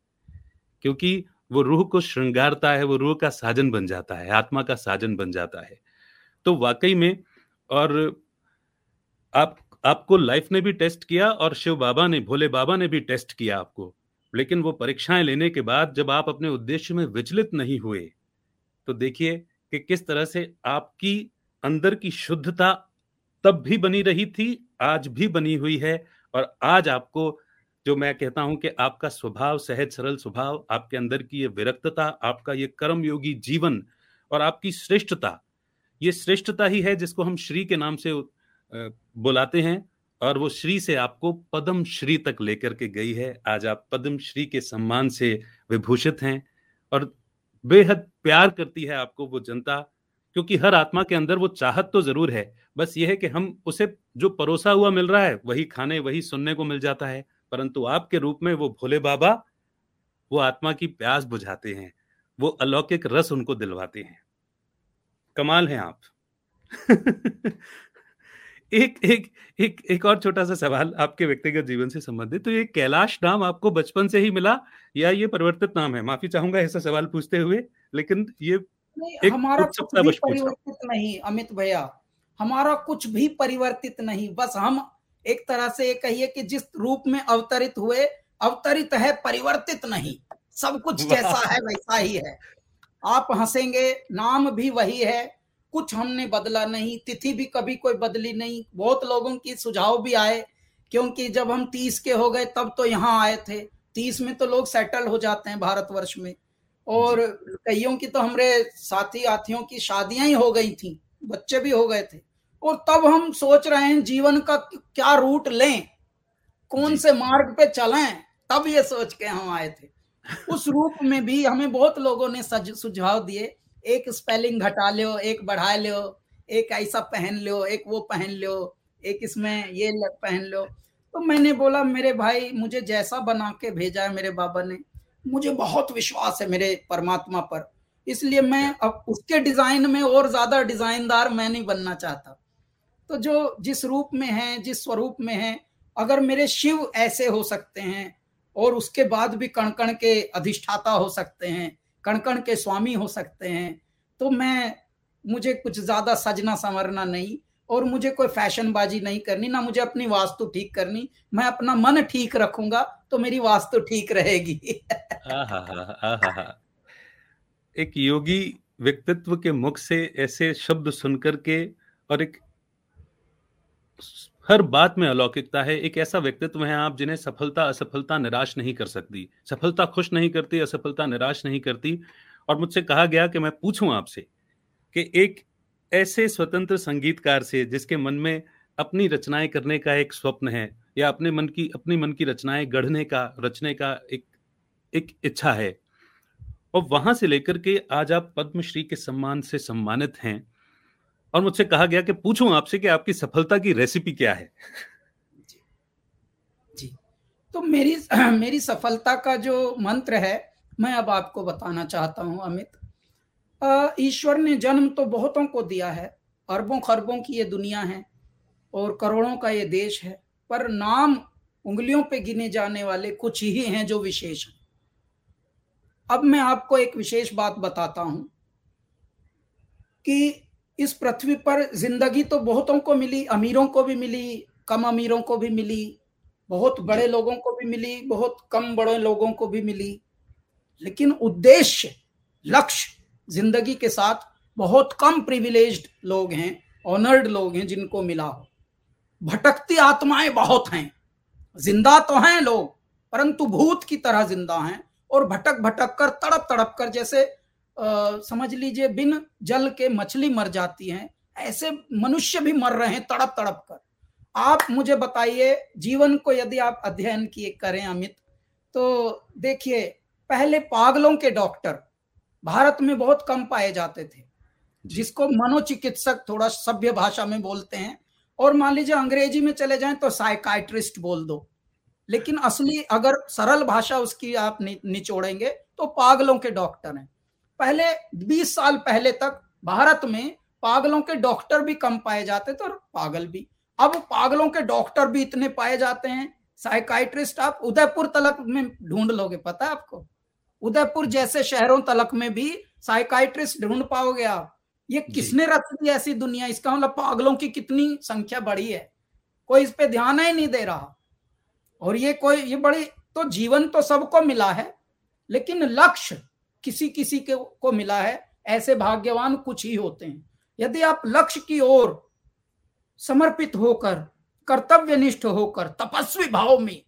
क्योंकि वो रूह को श्रृंगारता है, वो रूह का साजन बन जाता है, आत्मा का साजन बन जाता है। तो वाकई में, और आप, आपको लाइफ ने भी टेस्ट किया और शिव बाबा ने, भोले बाबा ने भी टेस्ट किया आपको। लेकिन वो परीक्षाएँ लेने के बाद जब आप अपने उद्देश्य में विचलित नहीं हुए तो देखिए कि किस तरह से आपकी अंदर की शुद्धता तब भी बनी रही थी, आज भी बनी हुई है। और आज आपको, जो मैं कहता हूँ कि आपका स्वभाव, सहज, सरल स्वभाव, आपके अंदर की ये विरक्तता, आपका ये कर्म योगी जीवन और आपकी श्रेष्ठता, ये श्रेष्ठता ही है जिसको हम श्री के नाम से बुलाते हैं और वो श्री से आपको पद्म श्री तक लेकर के गई है। आज आप पद्म श्री के सम्मान से विभूषित हैं और बेहद प्यार करती है आपको वो जनता। क्योंकि हर आत्मा के अंदर वो चाहत तो ज़रूर है। बस ये है कि हम उसे जो परोसा हुआ मिल रहा है, वही खाने, वही सुनने को मिल जाता है। परंतु आपके रूप में वो भोले बाबा, वो आत्मा की प्यास बुझाते हैं, वो अलौकिक रस उनको दिलवाते हैं। कमाल है आप। एक एक एक एक और छोटा सा सवाल आपके व्यक्तिगत जीवन से संबंधित। तो ये कैलाश नाम आपको बचपन से ही मिला या ये परिवर्तित नाम है? माफ़ी चाहूँगा ऐसा सवाल पूछते हुए, लेकिन ये नहीं हमारा कुछ भी परिवर्तित नहीं अमित भैया। हमारा कुछ भी परिवर्तित नहीं बस हम एक तरह से ये कहिए कि जिस रूप में अवतरित हुए अवतरित है परिवर्तित नहीं। सब कुछ जैसा है वैसा ही है। आप हंसेंगे नाम भी वही है। कुछ हमने बदला नहीं तिथि भी कभी कोई बदली नहीं। बहुत लोगों की सुझाव भी आए क्योंकि जब हम तीस के हो गए तब तो यहाँ आए थे। तीस में तो लोग सेटल हो जाते हैं भारतवर्ष में। और कईयों की तो हमारे साथी हाथियों की शादियाँ ही हो गई थी बच्चे भी हो गए थे। और तब हम सोच रहे हैं जीवन का क्या रूट लें? कौन से मार्ग पे चलें? तब ये सोच के हम आए थे। उस रूप में भी हमें बहुत लोगों ने सुझाव दिए। एक स्पेलिंग घटा लो एक बढ़ा लो एक ऐसा पहन लो एक वो पहन लो एक इसमें ये पहन लो तो मैंने बोला मेरे भाई मुझे जैसा बना के भेजा है मेरे बाबा ने मुझे बहुत विश्वास है मेरे परमात्मा पर। इसलिए मैं अब उसके डिज़ाइन में और ज़्यादा डिजाइनदार मैं नहीं बनना चाहता। तो जो जिस रूप में है, जिस स्वरूप में है, अगर मेरे शिव ऐसे हो सकते हैं और उसके बाद भी कणकण के अधिष्ठाता हो सकते हैं, कणकण के स्वामी हो सकते हैं तो मैं, मुझे कुछ ज़्यादा सजना संवरना नहीं। और मुझे कोई फैशनबाजी नहीं करनी, ना मुझे अपनी वास्तु ठीक करनी। मैं अपना मन ठीक रखूँगा तो मेरी वास्तु ठीक रहेगी। एक योगी व्यक्तित्व के मुख से ऐसे शब्द सुनकर के और एक हर बात में अलौकिकता है, एक ऐसा व्यक्तित्व है आप जिन्हें सफलता, असफलता निराश नहीं कर सकती। सफलता खुश नहीं करती, असफलता निराश नहीं करती। और मुझसे कहा गया कि मैं पूछूँ आपसे कि एक ऐसे स्वतंत्र संगीतकार से जिसके मन में अपनी रचनाएँ करने का एक स्वप्न है या अपने मन की अपनी मन की रचनाएँ गढ़ने का रचने का एक एक इच्छा है। और वहाँ से लेकर के आज आप पद्मश्री के सम्मान से सम्मानित हैं और मुझसे कहा गया कि पूछूँ आपसे कि आपकी सफलता की रेसिपी क्या है? जी, जी। तो मेरी मेरी सफलता का जो मंत्र है मैं अब आपको बताना चाहता हूँ अमित। ईश्वर ने जन्म तो बहुतों को दिया है अरबों खरबों की ये दुनिया है और करोड़ों का ये देश है, पर नाम उंगलियों पे गिने जाने वाले कुछ ही हैं जो विशेष हैं। अब मैं आपको एक विशेष बात बताता हूँ कि इस पृथ्वी पर ज़िंदगी तो बहुतों को मिली, अमीरों को भी मिली, कम अमीरों को भी मिली, बहुत बड़े लोगों को भी मिली, बहुत कम बड़े लोगों को भी मिली, लेकिन उद्देश्य, लक्ष्य ज़िंदगी के साथ बहुत कम प्रिविलेज लोग हैं ऑनर्ड लोग हैं जिनको मिला हो। भटकती आत्माएँ बहुत हैं। ज़िंदा तो हैं लोग परंतु भूत की तरह ज़िंदा हैं और भटक भटक कर तड़प तड़प कर जैसे आ, समझ लीजिए बिन जल के मछली मर जाती हैं ऐसे मनुष्य भी मर रहे हैं तड़प तड़प कर। आप मुझे बताइए जीवन को यदि आप अध्ययन किए करें अमित तो देखिए पहले पागलों के डॉक्टर भारत में बहुत कम पाए जाते थे। जिसको मनोचिकित्सक थोड़ा सभ्य भाषा में बोलते हैं और मान लीजिए अंग्रेज़ी में चले जाएँ तो साइकाइट्रिस्ट बोल दो। लेकिन असली अगर सरल भाषा उसकी आप निचोड़ेंगे तो पागलों के डॉक्टर हैं। पहले 20 साल पहले तक भारत में पागलों के डॉक्टर भी कम पाए जाते थे और पागल भी। अब पागलों के डॉक्टर भी इतने पाए जाते हैं साइकाइट्रिस्ट आप उदयपुर तलक में ढूंढ लोगे पता है आपको? उदयपुर जैसे शहरों तलक में भी साइकाइट्रिस्ट ढूंढ पाओगे आप। ये किसने रख दी ऐसी दुनिया? इसका मतलब पागलों की कितनी संख्या बढ़ी है। कोई इस पे ध्यान ही नहीं दे रहा। और ये कोई ये बड़ी तो जीवन तो सबको मिला है लेकिन लक्ष्य किसी किसी के को मिला है। ऐसे भाग्यवान कुछ ही होते हैं। यदि आप लक्ष्य की ओर समर्पित होकर कर्तव्य निष्ठ होकर तपस्वी भाव में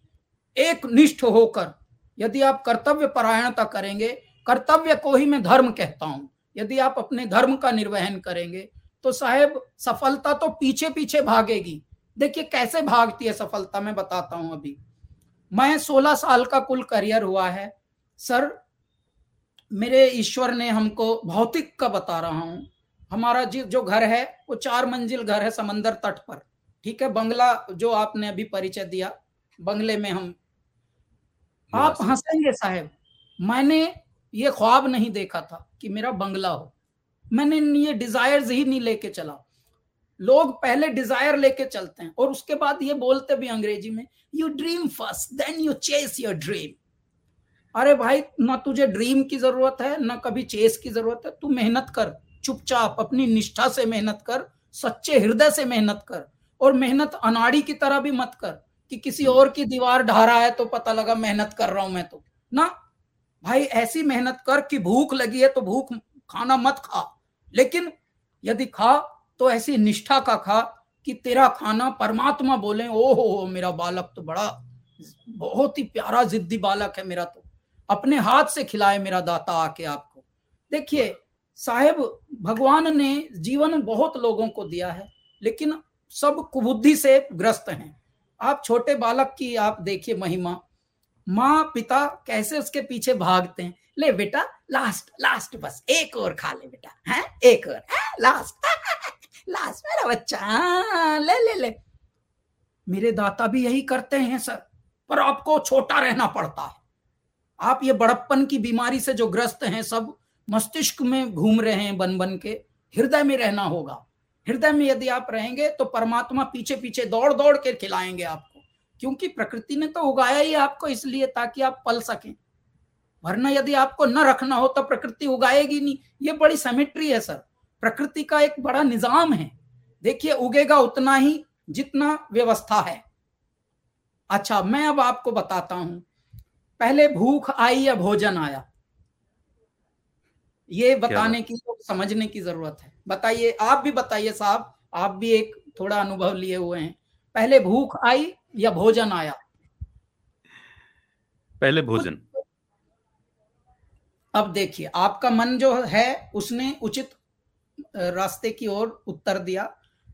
एक निष्ठ होकर यदि आप कर्तव्य परायणता करेंगे, कर्तव्य को ही मैं धर्म कहता हूँ। यदि आप अपने धर्म का निर्वहन करेंगे तो साहेब सफलता तो पीछे पीछे भागेगी। देखिए कैसे भागती है सफलता, मैं बताता हूँ अभी। मैं 16 साल का कुल करियर हुआ है। सर, मेरे ईश्वर ने हमको भौतिक का बता रहा हूँ। हमारा जी, जो घर है, वो चार मंजिल घर है समंदर तट पर। ठीक है, बंगला जो आपने अभी परिचय दिया, बंगले में हम आप हंसेंगे साहेब। मैंने ये ख्वाब नहीं देखा था कि मेरा बंगला हो। मैंने ये डिजायर्स ही नहीं लेके चला। लोग पहले डिज़ायर लेके चलते हैं और उसके बाद ये बोलते भी अंग्रेज़ी में you dream first then you chase your dream अरे भाई ना तुझे ड्रीम की ज़रूरत है ना कभी चेस की ज़रूरत है। तू मेहनत कर चुपचाप अपनी निष्ठा से मेहनत कर सच्चे हृदय से मेहनत कर और मेहनत अनाड़ी की तरह भी मत कर। कि किसी और की दीवार ढा रहा है तो पता लगा मेहनत कर रहा हूँ मैं तो। ना, भाई ऐसी मेहनत कर कि भूख लगी है तो भूख खाना मत खा। लेकिन यदि खा तो ऐसी निष्ठा का खा कि तेरा खाना परमात्मा बोले ओ हो मेरा बालक तो बड़ा, बहुत ही प्यारा जिद्दी बालक है मेरा तो। अपने हाथ से खिलाए मेरा दाता आके आपको। देखिए, साहेब, भगवान ने जीवन बहुत लोगों को दिया है, लेकिन सब कुबुद्धि से ग्रस्त हैं। आप छोटे बालक की आप देखिए महिमा। माँ पिता कैसे उसके पीछे भागते हैं? ले बेटा लास्ट लास्ट बस एक और खा ले बेटा है? एक और है? लास्ट लास्ट मेरा बच्चा हाँ, ले ले ले। मेरे दाता भी यही करते हैं सर पर आपको छोटा रहना पड़ता है। आप ये बड़प्पन की बीमारी से जो ग्रस्त हैं सब मस्तिष्क में घूम रहे हैं बन बन के हृदय में रहना होगा। हृदय में यदि आप रहेंगे तो परमात्मा पीछे पीछे दौड़ दौड़ के खिलाएँगे आपको। क्योंकि प्रकृति ने तो उगाया ही आपको इसलिए ताकि आप पल सकें। वरना यदि आपको न रखना हो तो प्रकृति उगाएगी नहीं। ये बड़ी सेमेट्री है सर प्रकृति का एक बड़ा निज़ाम है। देखिए उगेगा उतना ही जितना व्यवस्था है। अच्छा मैं अब आपको बताता हूँ। पहले भूख आई या भोजन आया? ये बताने की समझने की ज़रूरत है। बताइए आप भी बताइए साहब आप भी एक थोड़ा अनुभव लिए हुए हैं। पहले भूख आई या भोजन आया? पहले भोजन। अब देखिए आपका मन जो है उसने उचित रास्ते की ओर उत्तर दिया।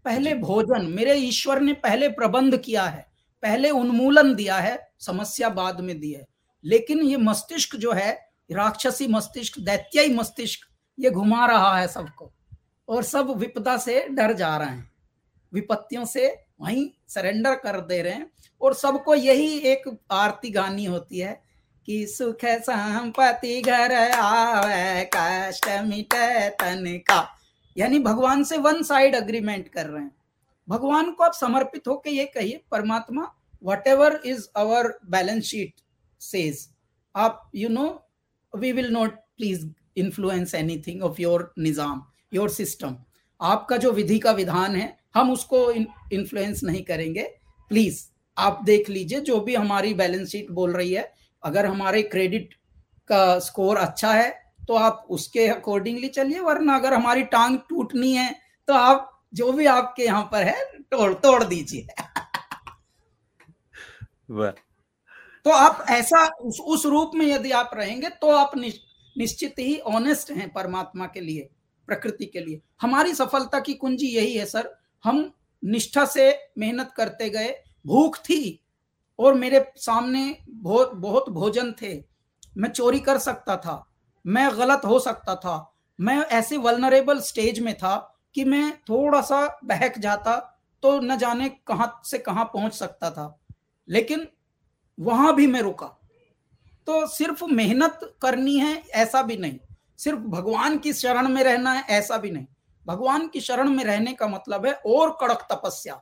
पहले भोजन मेरे ईश्वर ने पहले प्रबंध किया है पहले उन्मूलन दिया है समस्या बाद में दी है। लेकिन ये मस्तिष्क जो है राक्षसी मस्तिष्क दैत्याई मस्तिष्क ये घुमा रहा है सबको। और सब विपदा से डर जा रहे हैं। विपत्तियों से वहीं सरेंडर कर दे रहे हैं। और सबको यही एक आरती गानी होती है कि सुख संपत्ति घर आवे, कष्ट मिटे तन का। यानी भगवान से वन साइड अग्रीमेंट कर रहे हैं। भगवान को आप समर्पित होकर ये कहिए, परमात्मा whatever is our balance sheet says आप you know we will not please influence anything of your Nizam your system. आपका जो विधि का विधान है हम उसको इन्फ्लुएंस नहीं करेंगे। प्लीज़ आप देख लीजिए जो भी हमारी बैलेंस शीट बोल रही है अगर हमारे क्रेडिट का स्कोर अच्छा है तो आप उसके अकॉर्डिंगली चलिए वरना अगर हमारी टांग टूटनी है तो आप जो भी आपके यहाँ पर है तोड़ तोड़ दीजिए। तो आप ऐसा उस, उस रूप में यदि आप रहेंगे तो आप निश्चित ही ऑनेस्ट हैं परमात्मा के लिए। प्रकृति के लिए। हमारी सफलता की कुंजी यही है, सर। हम निष्ठा से मेहनत करते गए, भूख थी और मेरे सामने बहुत बहुत भोजन थे। मैं चोरी कर सकता था, मैं गलत हो सकता था, मैं ऐसे वलनरेबल स्टेज में था कि मैं थोड़ा सा बहक जाता तो न जाने कहाँ से कहाँ पहुँच सकता था, लेकिन वहाँ भी मैं रुका। तो सिर्फ़ मेहनत करनी है, ऐसा भी नहीं। सिर्फ़ भगवान की शरण में रहना है ऐसा भी नहीं। भगवान की शरण में रहने का मतलब है और कड़क तपस्या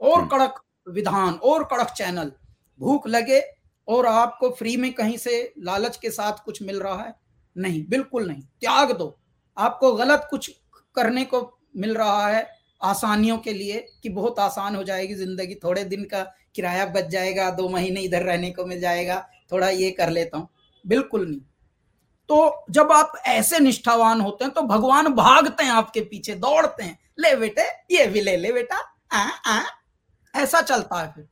और हम्म। कड़क विधान और कड़क चैनल। भूख लगे और आपको फ्री में कहीं से लालच के साथ कुछ मिल रहा है? नहीं बिल्कुल नहीं। त्याग दो। आपको गलत कुछ करने को मिल रहा है आसानियों के लिए कि बहुत आसान हो जाएगी ज़िंदगी। थोड़े दिन का किराया बच जाएगा दो महीने इधर रहने को मिल जाएगा थोड़ा ये कर लेता हूँ। बिल्कुल नहीं। तो जब आप ऐसे निष्ठावान होते हैं तो भगवान भागते हैं आपके पीछे दौड़ते हैं। ले बेटे ये भी ले ले बेटा। आ, आ, ऐसा चलता है फिर।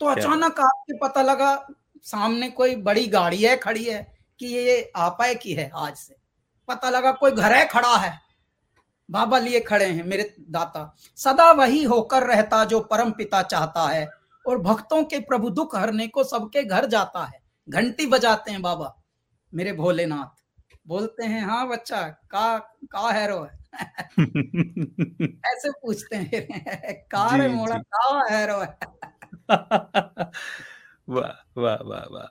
तो अचानक आपके पता लगा सामने कोई बड़ी गाड़ी है खड़ी है कि ये आपाए की है आज से। पता लगा कोई घर है खड़ा है। बाबा लिए खड़े हैं मेरे दाता। सदा वही होकर रहता जो परम पिता चाहता है और भक्तों के प्रभु दुख हरने को सबके घर जाता है। घंटी बजाते हैं बाबा। मेरे भोलेनाथ। बोलते हैं हाँ बच्चा का का हैरो है ऐसे पूछते हैं कार मोड़ा का हैरो है वाह वाह वाह वाह।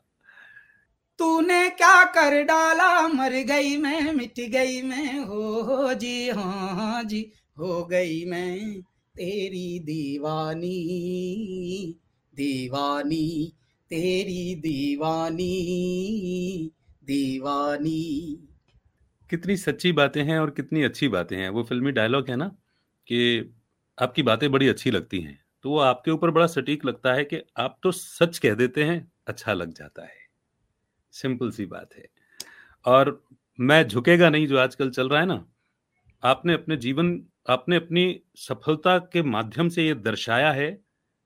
तूने क्या कर डाला? मर गई मैं मिट गई मैं। हो, हो जी हाँ जी हो गई मैं। तेरी दीवानी दीवानी तेरी दीवानी। दीवानी। कितनी सच्ची बातें हैं और कितनी अच्छी बातें हैं। वो फिल्मी डायलॉग है ना, कि आपकी बातें बड़ी अच्छी लगती हैं। तो वो आपके ऊपर बड़ा सटीक लगता है कि आप तो सच कह देते हैं अच्छा लग जाता है। सिंपल सी बात है। और मैं झुकेगा नहीं जो आजकल चल रहा है ना। आपने अपने जीवन, आपने अपनी सफलता के माध्यम से ये दर्शाया है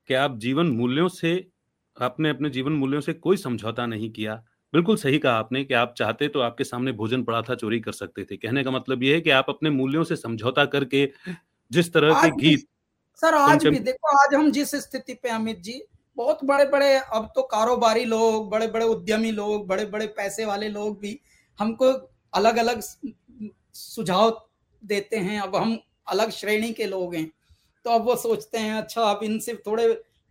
कि आप जीवन मूल्यों से, आपने अपने जीवन मूल्यों से कोई समझौता नहीं किया। बिल्कुल सही कहा आपने कि आप चाहते तो आपके सामने भोजन पड़ा था चोरी कर सकते थे। कहने का मतलब ये है कि आप अपने मूल्यों से समझौता करके जिस तरह के गीत सर आज भी देखो आज हम जिस स्थिति पे अमित जी बहुत बड़े बड़े अब तो कारोबारी लोग बड़े बड़े उद्यमी लोग बड़े बड़े पैसे वाले लोग भी हमको अलग अलग सुझाव देते हैं। अब हम अलग श्रेणी के लोग हैं तो अब वो सोचते हैं अच्छा अब इनसे थोड़े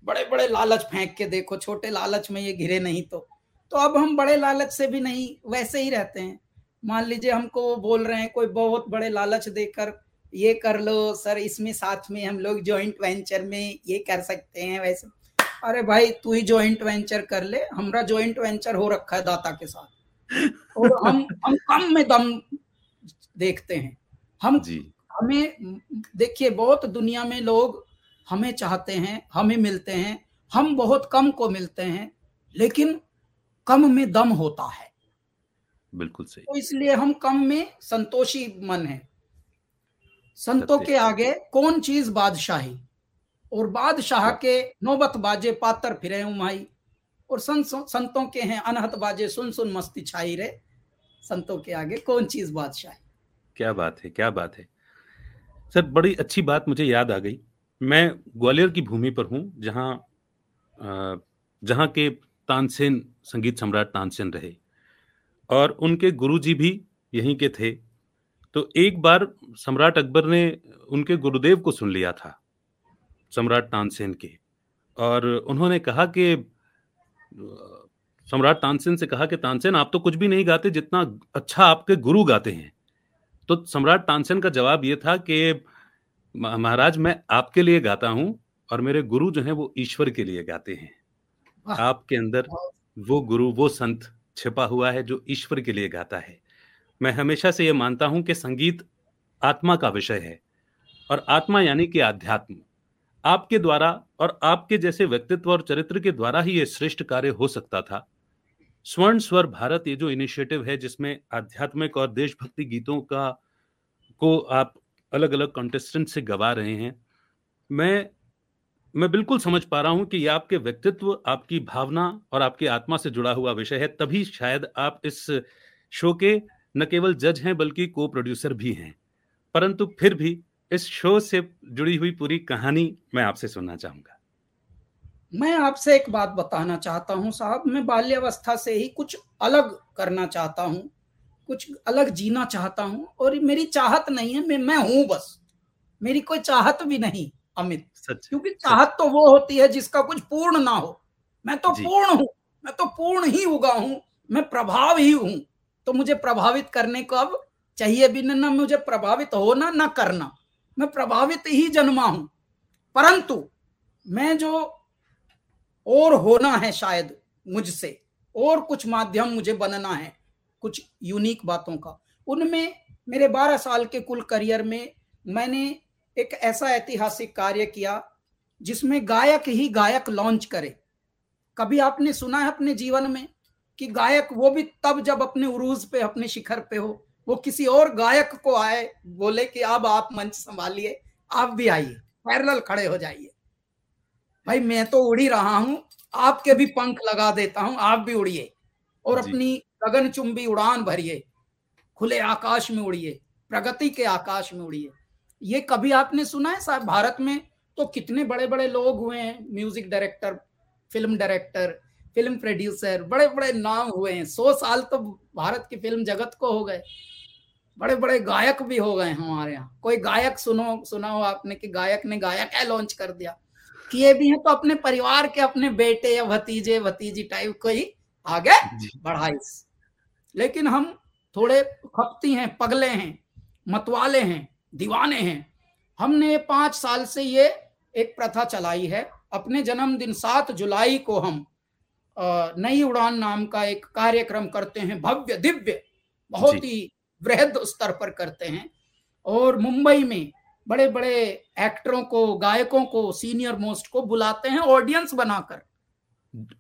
बड़े बड़े लालच फेंक के देखो छोटे लालच में ये घिरे नहीं तो। तो अब हम बड़े लालच से भी नहीं वैसे ही रहते हैं। मान लीजिए हमको वो बोल रहे हैं कोई बहुत बड़े लालच देकर ये कर लो सर इसमें साथ में हम लोग जॉइंट वेंचर में ये कर सकते हैं वैसे। अरे भाई तू ही जॉइंट वेंचर कर ले हमारा जॉइंट वेंचर हो रखा है दाता के साथ। और हम हम कम में दम देखते हैं। हम जी। हमें देखिए बहुत दुनिया में लोग हमें चाहते हैं हमें मिलते हैं हम बहुत कम को मिलते हैं लेकिन कम में दम होता है। बिल्कुल सही। तो इसलिए हम कम में संतोषी मन है। संतों के आगे कौन चीज़ बादशाही? और बादशाह के नौबत बाजे पातर फिरे उमाई और संतों के हैं अनहत बाजे सुन सुन मस्ती छाई रे। संतों के आगे कौन चीज़ बादशाही? क्या बात है क्या बात है। सर बड़ी अच्छी बात मुझे याद आ गई। मैं ग्वालियर की भूमि पर हूँ जहाँ जहाँ के तानसेन, संगीत सम्राट तानसेन रहे। और उनके गुरुजी भी यहीं के थे। तो एक बार सम्राट अकबर ने उनके गुरुदेव को सुन लिया था, सम्राट तानसेन के। और उन्होंने कहा कि, सम्राट तानसेन से कहा कि, तानसेन, आप तो कुछ भी नहीं गाते जितना अच्छा आपके गुरु गाते हैं। तो सम्राट तानसेन का जवाब ये था कि महाराज, मैं आपके लिए गाता हूँ और मेरे गुरु जो हैं वो ईश्वर के लिए गाते हैं। आपके अंदर वो गुरु वो संत छिपा हुआ है जो ईश्वर के लिए गाता है। मैं हमेशा से यह मानता हूँ कि संगीत आत्मा का विषय है और आत्मा यानी कि आध्यात्म। आपके द्वारा और आपके जैसे व्यक्तित्व और चरित्र के द्वारा ही ये श्रेष्ठ कार्य हो सकता था। स्वर्ण स्वर भारत ये जो इनिशिएटिव है जिसमें आध्यात्मिक और देशभक्ति गीतों का को आप अलग अलग कॉन्टेस्टेंट से गवा रहे हैं। मैं मैं बिल्कुल समझ पा रहा हूँ कि यह आपके व्यक्तित्व, आपकी भावना और आपकी आत्मा से जुड़ा हुआ विषय है। तभी शायद आप इस शो के न केवल जज हैं, बल्कि को प्रोड्यूसर भी हैं। परंतु फिर भी इस शो से जुड़ी हुई पूरी कहानी मैं आपसे सुनना चाहूँगा। मैं आपसे एक बात बताना चाहता हूँ साहब। मैं बाल्यावस्था से ही कुछ अलग करना चाहता हूँ, कुछ अलग जीना चाहता हूँ और मेरी चाहत नहीं है, मैं मैं हूँ बस। मेरी कोई चाहत भी नहीं, अमित। क्योंकि चाहत तो वो होती है जिसका कुछ पूर्ण ना हो। मैं तो पूर्ण हूँ मैं तो पूर्ण ही उगा हूँ मैं प्रभाव ही हूँ। तो मुझे प्रभावित करने को अब चाहिए भी ना मुझे प्रभावित होना ना करना। मैं प्रभावित ही जन्मा हूँ। परंतु मैं जो और होना है शायद मुझसे और कुछ माध्यम मुझे बनना है कुछ यूनिक बातों का उनमें मेरे 12 साल के कुल करियर में मैंने एक ऐसा ऐतिहासिक कार्य किया जिसमें गायक ही गायक लॉन्च करे। कभी आपने सुना है अपने जीवन में कि गायक वो भी तब जब अपने उरूज पे अपने शिखर पे हो वो किसी और गायक को आए बोले कि अब आप मंच संभालिए आप भी आइए पैरल खड़े हो जाइए। भाई मैं तो उड़ी रहा हूँ आपके भी पंख लगा देता हूँ आप भी उड़िए। और अपनी गगन चुंबी उड़ान भरिए खुले आकाश में उड़िए प्रगति के आकाश में उड़िए। ये कभी आपने सुना है साहब भारत में तो कितने बड़े बड़े लोग हुए हैं? Music director film director film producer बड़े बड़े नाम हुए हैं। सौ साल तो भारत की फ़िल्म जगत को हो गए। बड़े बड़े गायक भी हो गए हमारे यहाँ। कोई गायक सुनो सुना हो आपने कि गायक ने गायक है लॉन्च कर दिया? किए भी हैं तो अपने परिवार के अपने बेटे या भतीजे भतीजी टाइप को ही आगे बढ़ाई लेकिन हम थोड़े खपती हैं पगले हैं मतवाले हैं। दीवाने हैं। हमने पाँच साल से ये एक प्रथा चलाई है। अपने जन्मदिन सात जुलाई को हम नई उड़ान नाम का एक कार्यक्रम करते हैं भव्य दिव्य बहुत ही वृहद स्तर पर करते हैं। और मुंबई में बड़े बड़े एक्टरों को गायकों को सीनियर मोस्ट को बुलाते हैं ऑडियंस बनाकर।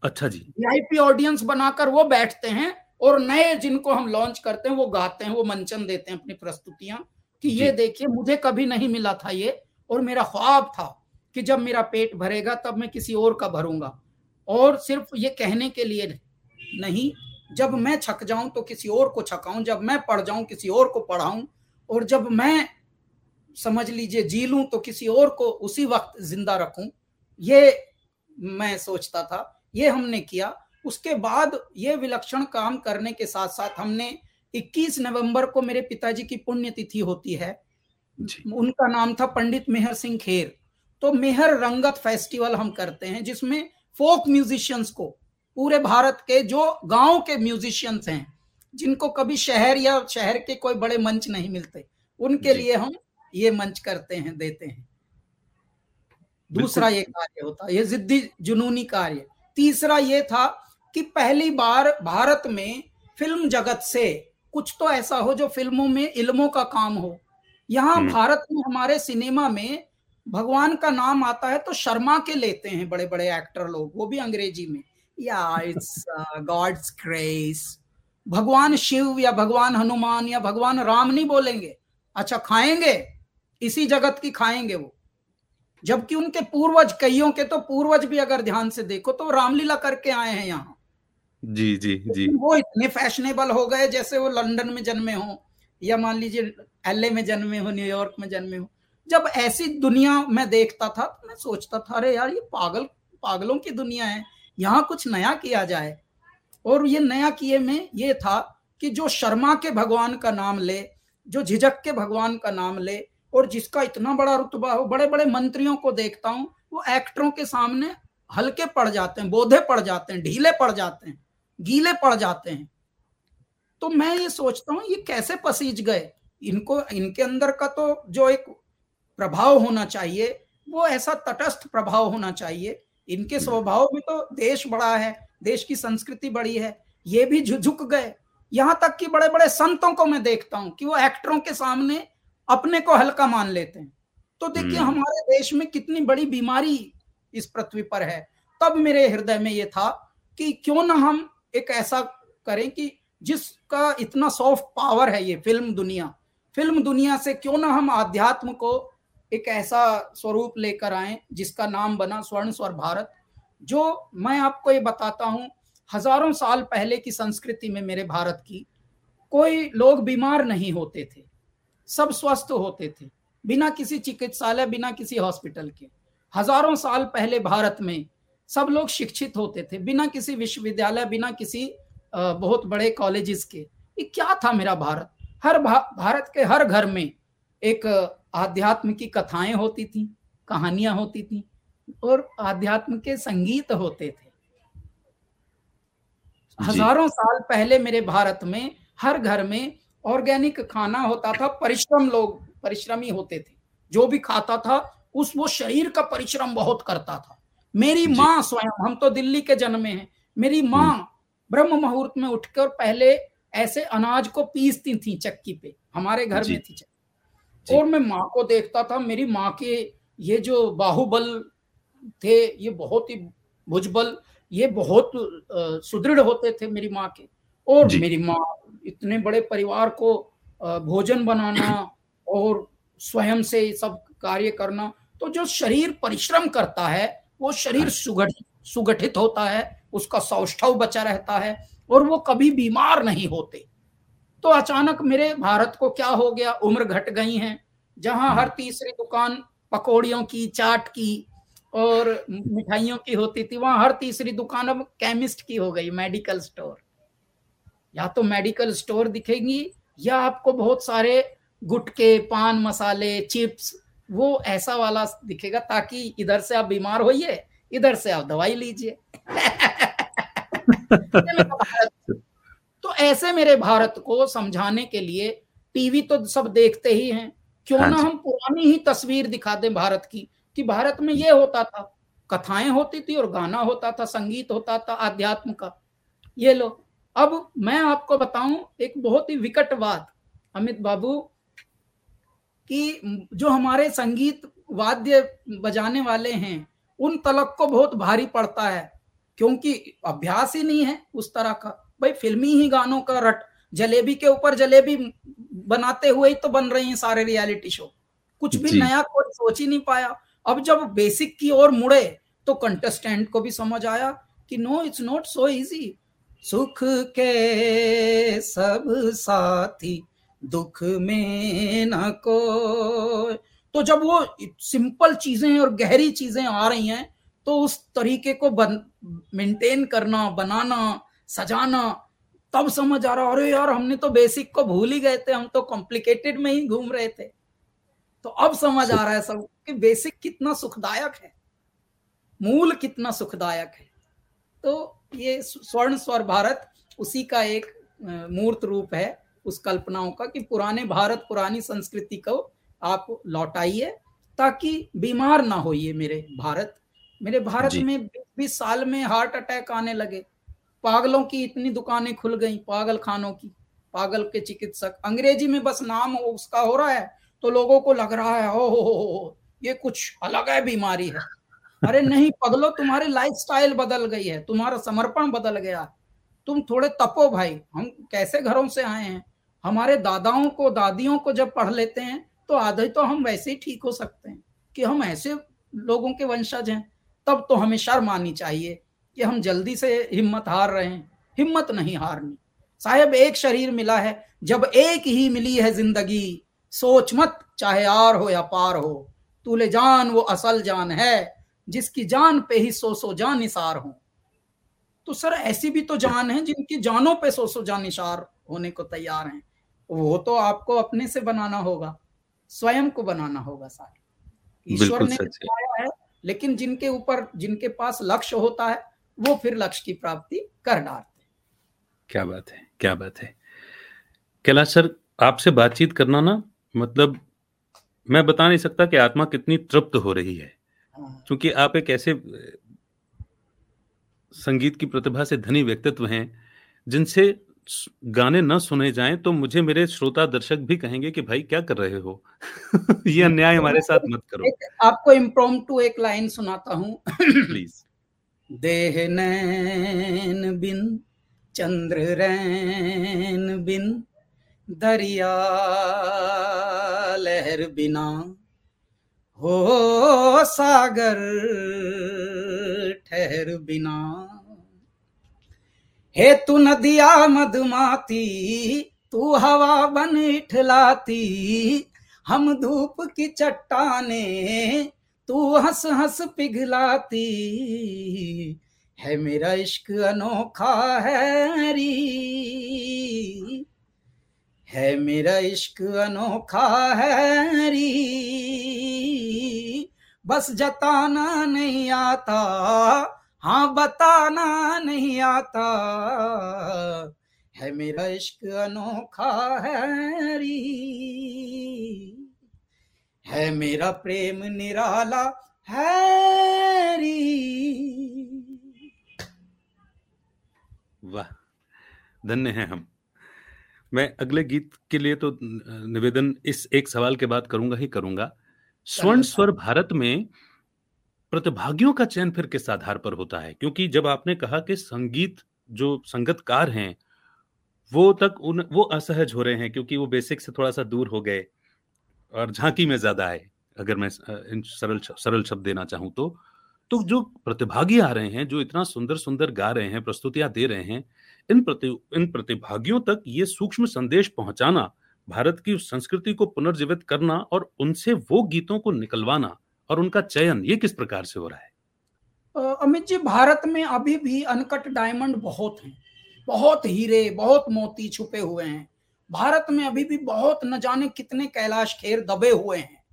अच्छा जी। वीआईपी ऑडियंस बनाकर वो बैठते हैं और नए जिनको हम लॉन्च करते हैं वो गाते हैं वो मंचन देते हैं अपनी प्रस्तुतियाँ। कि ये देखिए मुझे कभी नहीं मिला था ये और मेरा ख्वाब था कि जब मेरा पेट भरेगा तब मैं किसी और का भरूँगा। और सिर्फ़ ये कहने के लिए नहीं जब मैं छक जाऊँ तो किसी और को छकाऊं जब मैं पढ़ जाऊँ किसी और को पढ़ाऊं और जब मैं समझ लीजिए जी लूँ तो किसी और को उसी वक्त ज़िंदा रखूँ ये मैं सोचता था ये हमने किया। उसके बाद ये विलक्षण काम करने के साथ साथ हमने 21 नवंबर को मेरे पिताजी की पुण्यतिथि होती है। उनका नाम था पंडित मेहर सिंह खेर। तो मेहर रंगत फेस्टिवल हम करते हैं जिसमें फोक म्यूजिशियंस को पूरे भारत के जो गाँव के म्यूजिशियंस हैं जिनको कभी शहर या शहर के कोई बड़े मंच नहीं मिलते उनके लिए हम ये मंच करते हैं देते हैं। दूसरा ये कार्य होता है ये जिद्दी जुनूनी कार्य। तीसरा ये था कि पहली बार भारत में फ़िल्म जगत से कुछ तो ऐसा हो जो फ़िल्मों में इल्मों का काम हो। यहाँ हम्म। भारत में हमारे सिनेमा में भगवान का नाम आता है तो शर्मा के लेते हैं बड़े बड़े एक्टर लोग वो भी अंग्रेज़ी में। या इट्स गॉड्स ग्रेस। भगवान शिव या भगवान हनुमान या भगवान राम नहीं बोलेंगे। अच्छा खाएँगे? इसी जगत की खाएँगे वो। जबकि उनके पूर्वज कईयों के तो पूर्वज भी अगर ध्यान से देखो तो रामलीला करके आए हैं यहाँ। जी जी जी। वो इतने फैशनेबल हो गए जैसे वो लंदन में जन्मे हो, या मान लीजिए एलए में जन्मे हो न्यूयॉर्क में जन्मे हो। जब ऐसी दुनिया में देखता था तो मैं सोचता था, अरे यार, ये पागल, पागलों की दुनिया है। यहाँ कुछ नया किया जाए। और ये नया किए में ये था कि जो शर्मा के भगवान का नाम ले, जो झिझक के भगवान का नाम ले, और जिसका इतना बड़ा रुतबा हो बड़े बड़े मंत्रियों को देखता हूँ, वो एक्टरों के सामने हल्के पड़ जाते हैं, बोधे पड़ जाते हैं, ढीले पड़ जाते हैं। गीले पड़ जाते हैं। तो मैं ये सोचता हूँ ये कैसे पसीज गए? इनको इनके अंदर का तो जो एक प्रभाव होना चाहिए वो ऐसा तटस्थ प्रभाव होना चाहिए। इनके स्वभाव में तो देश बड़ा है देश की संस्कृति बड़ी है ये भी झुक गए। यहाँ तक कि बड़े बड़े संतों को मैं देखता हूँ कि वो एक्टरों के सामने अपने को हल्का मान लेते हैं। तो देखिए हम्म। हमारे देश में कितनी बड़ी बीमारी इस पृथ्वी पर है। तब मेरे हृदय में ये था कि क्यों ना हम एक ऐसा करें कि जिसका इतना सॉफ्ट पावर है ये फ़िल्म दुनिया। फ़िल्म दुनिया से क्यों ना हम आध्यात्म को एक ऐसा स्वरूप लेकर आए, जिसका नाम बना स्वर्ण स्वर भारत, जो मैं आपको ये बताता हूँ, हज़ारों साल पहले की संस्कृति में मेरे भारत की, कोई लोग बीमार नहीं होते थे। सब स्वस्थ होते थे, बिना किसी चिकित्सालय, बिना किसी हॉस्पिटल के। हज़ारों साल पहले भारत में सब लोग शिक्षित होते थे बिना किसी विश्वविद्यालय बिना किसी बहुत बड़े कॉलेजेस के। ये क्या था मेरा भारत? हर भा, भारत के हर घर में एक आध्यात्म की कथाएँ होती थी कहानियाँ होती थी और आध्यात्म के संगीत होते थे। हज़ारों साल पहले मेरे भारत में हर घर में ऑर्गेनिक खाना होता था परिश्रम लोग परिश्रमी होते थे। जो भी खाता था उस वो शरीर का परिश्रम बहुत करता था। मेरी माँ स्वयं हम तो दिल्ली के जन्मे हैं। मेरी माँ हम्म। ब्रह्म मुहूर्त में उठकर पहले ऐसे अनाज को पीसती थी चक्की पे। हमारे घर में थी चक्की। और मैं माँ को देखता था मेरी माँ के ये जो बाहुबल थे ये बहुत ही भुजबल ये बहुत सुदृढ़ होते थे मेरी माँ के। और मेरी माँ इतने बड़े परिवार को भोजन बनाना और स्वयं से सब कार्य करना तो जो शरीर परिश्रम करता है वो शरीर सुगठित सुगठित होता है, उसका सौष्ठव बचा रहता है और वो कभी बीमार नहीं होते। तो अचानक मेरे भारत को क्या हो गया? उम्र घट गई है, जहाँ हर तीसरी दुकान पकौड़ियों की, चाट की और मिठाइयों की होती थी, वहाँ हर तीसरी दुकान अब केमिस्ट की हो गई, मेडिकल स्टोर। या तो मेडिकल स्टोर दिखेगी, या आपको बहुत सारे गुटके, पान, मसाले, चिप्स वो ऐसा वाला दिखेगा ताकि इधर से आप बीमार होइए इधर से आप दवाई लीजिए। तो ऐसे मेरे भारत को समझाने के लिए टीवी तो सब देखते ही हैं। क्यों हाँ ना हम पुरानी ही तस्वीर दिखा दें भारत की कि भारत में ये होता था कथाएँ होती थी और गाना होता था संगीत होता था आध्यात्म का। ये लो अब मैं आपको बताऊँ एक बहुत ही विकट बात अमित बाबू कि जो हमारे संगीत वाद्य बजाने वाले हैं उन तलक को बहुत भारी पड़ता है क्योंकि अभ्यास ही नहीं है उस तरह का। भाई फिल्मी ही गानों का रट जलेबी के ऊपर जलेबी बनाते हुए ही तो बन रही हैं सारे रियलिटी शो। कुछ भी नया कोई सोच ही नहीं पाया। अब जब बेसिक की ओर मुड़े तो कंटेस्टेंट को भी समझ आया कि no it's not so easy सुख के सब साथी दुख में न को तो जब वो सिंपल चीज़ें और गहरी चीज़ें आ रही हैं तो उस तरीके को बन मेंटेन करना, बनाना, सजाना, तब समझ आ रहा, अरे यार, हमने तो बेसिक को भूल ही गए थे, हम तो कॉम्प्लिकेटेड में ही घूम रहे थे। तो अब समझ आ रहा है सब कि बेसिक कितना सुखदायक है। मूल कितना सुखदायक है। तो ये स्वर्ण स्वर भारत उसी का एक मूर्त रूप है। उस कल्पनाओं का कि पुराने भारत पुरानी संस्कृति को आप लौटाइए ताकि बीमार ना होइए मेरे भारत। मेरे भारत में बीस साल में हार्ट अटैक आने लगे। पागलों की इतनी दुकानें खुल गई पागल खानों की पागल के चिकित्सक। अंग्रेज़ी में बस नाम हो उसका हो रहा है तो लोगों को लग रहा है ओ हो हो ये कुछ अलग है बीमारी है। अरे नहीं पगलो तुम्हारी लाइफ स्टाइल बदल गई है तुम्हारा समर्पण बदल गया। तुम थोड़े तपो भाई हम कैसे घरों से आए हैं? हमारे दादाओं को, दादियों को जब पढ़ लेते हैं तो आधे तो हम वैसे ही ठीक हो सकते हैं कि हम ऐसे लोगों के वंशज हैं। तब तो हमें शर्म आनी चाहिए कि हम जल्दी से हिम्मत हार रहे हैं। हिम्मत नहीं हारनी। साहेब, एक शरीर मिला है, जब एक ही मिली है ज़िंदगी। सोच मत, चाहे आर हो या पार हो, तूले जान, वो असल जान है। जिसकी जान पे ही सो सो जान निसार हो। तो सर, ऐसी भी तो जान है जिनकी जानों पे सो सो जान निसार होने को तैयार हैं। वो तो आपको अपने से बनाना होगा स्वयं को बनाना होगा सारे। ईश्वर ने बनाया है लेकिन जिनके ऊपर जिनके पास लक्ष्य होता है वो फिर लक्ष्य की प्राप्ति कर डालते क्या बात है क्या बात है। कैलाश सर आपसे बातचीत करना ना मतलब मैं बता नहीं सकता कि आत्मा कितनी तृप्त हो रही है। हाँ। क्योंकि आप एक ऐसे संगीत की प्रतिभा से धनी व्यक्तित्व हैं जिनसे गाने न सुने जाएँ तो मुझे मेरे श्रोता दर्शक भी कहेंगे कि भाई क्या कर रहे हो? ये अन्याय हमारे साथ मत करो। आपको इम्प्रोम्प्टू एक लाइन सुनाता हूँ। प्लीज़ देह नैन बिन चंद्र रैन बिन दरिया लहर बिना हो सागर ठहर बिना। हे तू नदिया मधुमाती, तू हवा बन इठलाती, हम धूप की चट्टाने, तू हंस हंस पिघलाती। है मेरा इश्क अनोखा है री है मेरा इश्क अनोखा है री बस जताना नहीं आता हाँ बताना नहीं आता। है मेरा इश्क अनोखा है री है मेरा प्रेम निराला है री वाह धन्य है हम। मैं अगले गीत के लिए तो निवेदन इस एक सवाल के बाद करूँगा ही करूँगा। स्वर्ण स्वर भारत में प्रतिभागियों का चयन फिर किस आधार पर होता है? क्योंकि जब आपने कहा कि संगीत, जो संगतकार हैं, वो तक उन, वो असहज हो रहे हैं क्योंकि वो बेसिक से थोड़ा सा दूर हो गए और झांकी में ज़्यादा आए, अगर मैं इन सरल सरल शब्द देना चाहूँ तो। तो जो प्रतिभागी आ रहे हैं, जो इतना सुंदर सुंदर गा रहे हैं, प्रस्तुतियाँ दे रहे हैं, इन प्रति, इन प्रतिभागियों तक ये सूक्ष्म संदेश पहुंचाना, भारत की संस्कृति को पुनर्जीवित करना और उनसे वो गीतों को निकलवाना और उनका चयन ये किस प्रकार से हो रहा है? अमित जी, भारत में अभी भी अनकट डायमंड बहुत हैं। बहुत हीरे, बहुत मोती छुपे हुए हैं। भारत में अभी भी बहुत न जाने कितने कैलाश खेर दबे हुए हैं।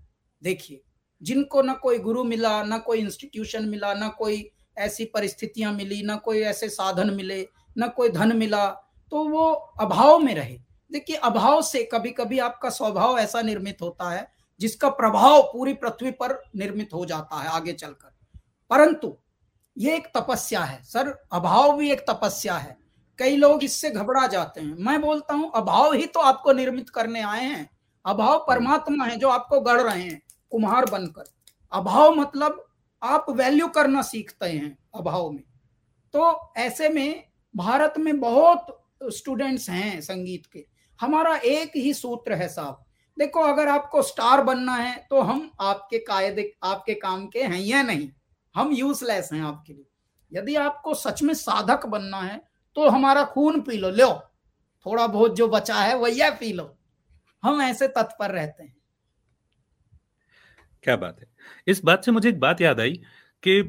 देखिए, जिनको ना कोई गुरु मिला, ना कोई इंस्टीट्यूशन मिला, ना कोई ऐसी परिस्थितियाँ मिली, ना कोई ऐसे साधन मिले, न कोई धन मिला तो वो अभाव में रहे। देखिए, अभाव से कभी कभी आपका स्वभाव ऐसा निर्मित होता है जिसका प्रभाव पूरी पृथ्वी पर निर्मित हो जाता है आगे चलकर। परंतु ये एक तपस्या है। सर, अभाव भी एक तपस्या है। कई लोग इससे घबरा जाते हैं। मैं बोलता हूँ, अभाव ही तो आपको निर्मित करने आए हैं। अभाव परमात्मा है जो आपको गढ़ रहे हैं, कुम्हार बनकर। अभाव मतलब आप वैल्यू करना सीखते हैं अभाव में। तो ऐसे में भारत में बहुत स्टूडेंट्स हैं संगीत के। हमारा एक ही सूत्र है साहब देखो, अगर आपको स्टार बनना है तो हम आपके कायदे, आपके काम के हैं या नहीं? हम यूजलेस हैं आपके लिए। यदि आपको सच में साधक बनना है तो हमारा खून पी लो। लो, थोड़ा बहुत जो बचा है, वही पी लो। हम ऐसे तत्पर रहते हैं। क्या बात है। इस बात से मुझे एक बात याद आई कि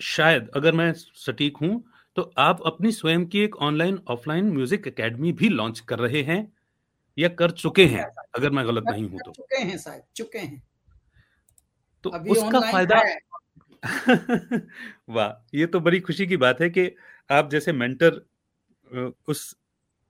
शायद अगर मैं सटीक हूँ तो आप अपनी स्वयं की एक ऑनलाइन ऑफलाइन म्यूज़िक एकेडमी भी लॉन्च कर रहे हैं। या कर चुके हैं अगर मैं गलत नहीं हूँ तो। चुके हैं शायद चुके हैं। तो उसका फ़ायदा वाह ये तो बड़ी खुशी की बात है कि आप जैसे मेंटर उस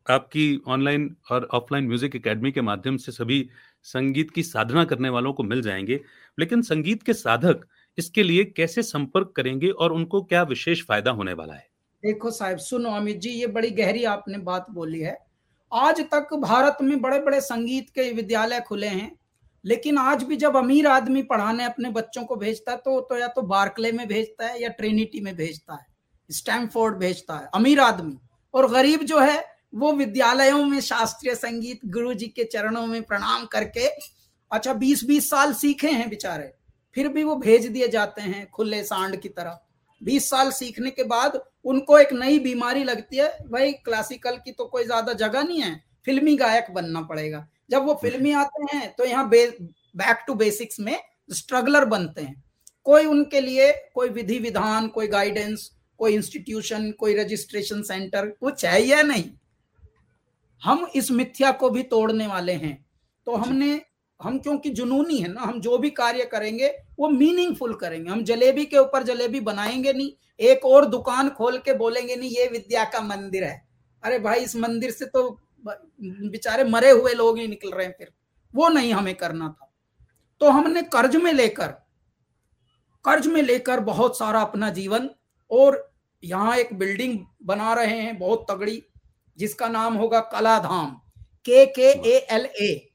आपकी ऑनलाइन और ऑफलाइन म्यूज़िक एकेडमी के माध्यम से सभी संगीत की साधना करने वालों को मिल जाएँगे। लेकिन संगीत के साधक इसके लिए कैसे संपर्क करेंगे और उनको क्या विशेष फ़ायदा होने वाला है? देखो साहब सुनो अमित जी ये बड़ी गहरी आपने बात बोली है। आज तक भारत में बड़े बड़े संगीत के विद्यालय खुले हैं, लेकिन आज भी जब अमीर आदमी पढ़ाने अपने बच्चों को भेजता है तो तो या तो बार्कले में भेजता है या ट्रिनिटी में भेजता है, स्टैमफोर्ड भेजता है, अमीर आदमी। और गरीब जो है, वो विद्यालयों में शास्त्रीय संगीत गुरु जी के चरणों में प्रणाम करके अच्छा बीस बीस साल सीखे हैं बेचारे, फिर भी वो भेज दिए जाते हैं खुले सांड की तरह। बीस साल सीखने के बाद उनको एक नई बीमारी लगती है भाई क्लासिकल की तो कोई ज़्यादा जगह नहीं है फिल्मी गायक बनना पड़ेगा। जब वो फिल्मी आते हैं तो यहाँ बैक टू बेसिक्स में स्ट्रगलर बनते हैं। कोई उनके लिए कोई विधि विधान कोई गाइडेंस कोई इंस्टीट्यूशन कोई रजिस्ट्रेशन सेंटर कुछ है या नहीं? हम इस मिथ्या को भी तोड़ने वाले हैं। तो हमने हम क्योंकि जुनूनी है ना, हम जो भी कार्य करेंगे, वो मीनिंगफुल करेंगे। हम जलेबी के ऊपर जलेबी बनाएँगे नहीं, एक और दुकान खोल के बोलेंगे नहीं, ये विद्या का मंदिर है। अरे भाई, इस मंदिर से तो बेचारे मरे हुए लोग ही निकल रहे हैं फिर। वो नहीं हमें करना था। तो हमने कर्ज में लेकर, कर्ज में लेकर बहुत सारा अपना जीवन, और यहाँ एक बिल्डिंग बना रहे हैं, बहुत तगड़ी, जिसका नाम होगा कला धाम के K A L A.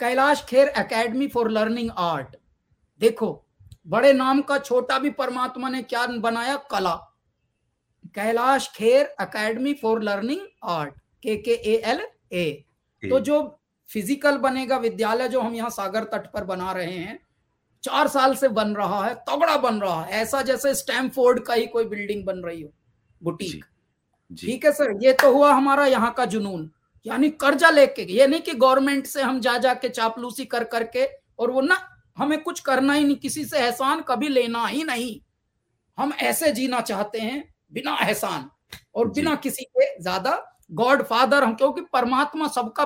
Kailash Kher academy for learning art देखो बड़े नाम का छोटा भी परमात्मा ने क्या बनाया? कला। Kailash Kher academy for learning art K K A L A तो जो। फ़िज़िकल बनेगा विद्यालय जो हम यहाँ सागर तट पर बना रहे हैं चार साल से बन रहा है तगड़ा बन रहा है ऐसा जैसे स्टैमफोर्ड का ही कोई बिल्डिंग बन रही हो बुटीक ठीक है सर ये तो हुआ हमारा यहाँ का जुनून। यानी कर्जा लेके ये नहीं कि गवर्नमेंट से हम जा जाके चापलूसी कर करके और वो ना हमें कुछ करना ही नहीं किसी से एहसान कभी लेना ही नहीं। हम ऐसे जीना चाहते हैं बिना एहसान और बिना किसी के ज़्यादा गॉड फादर हम क्योंकि परमात्मा सबका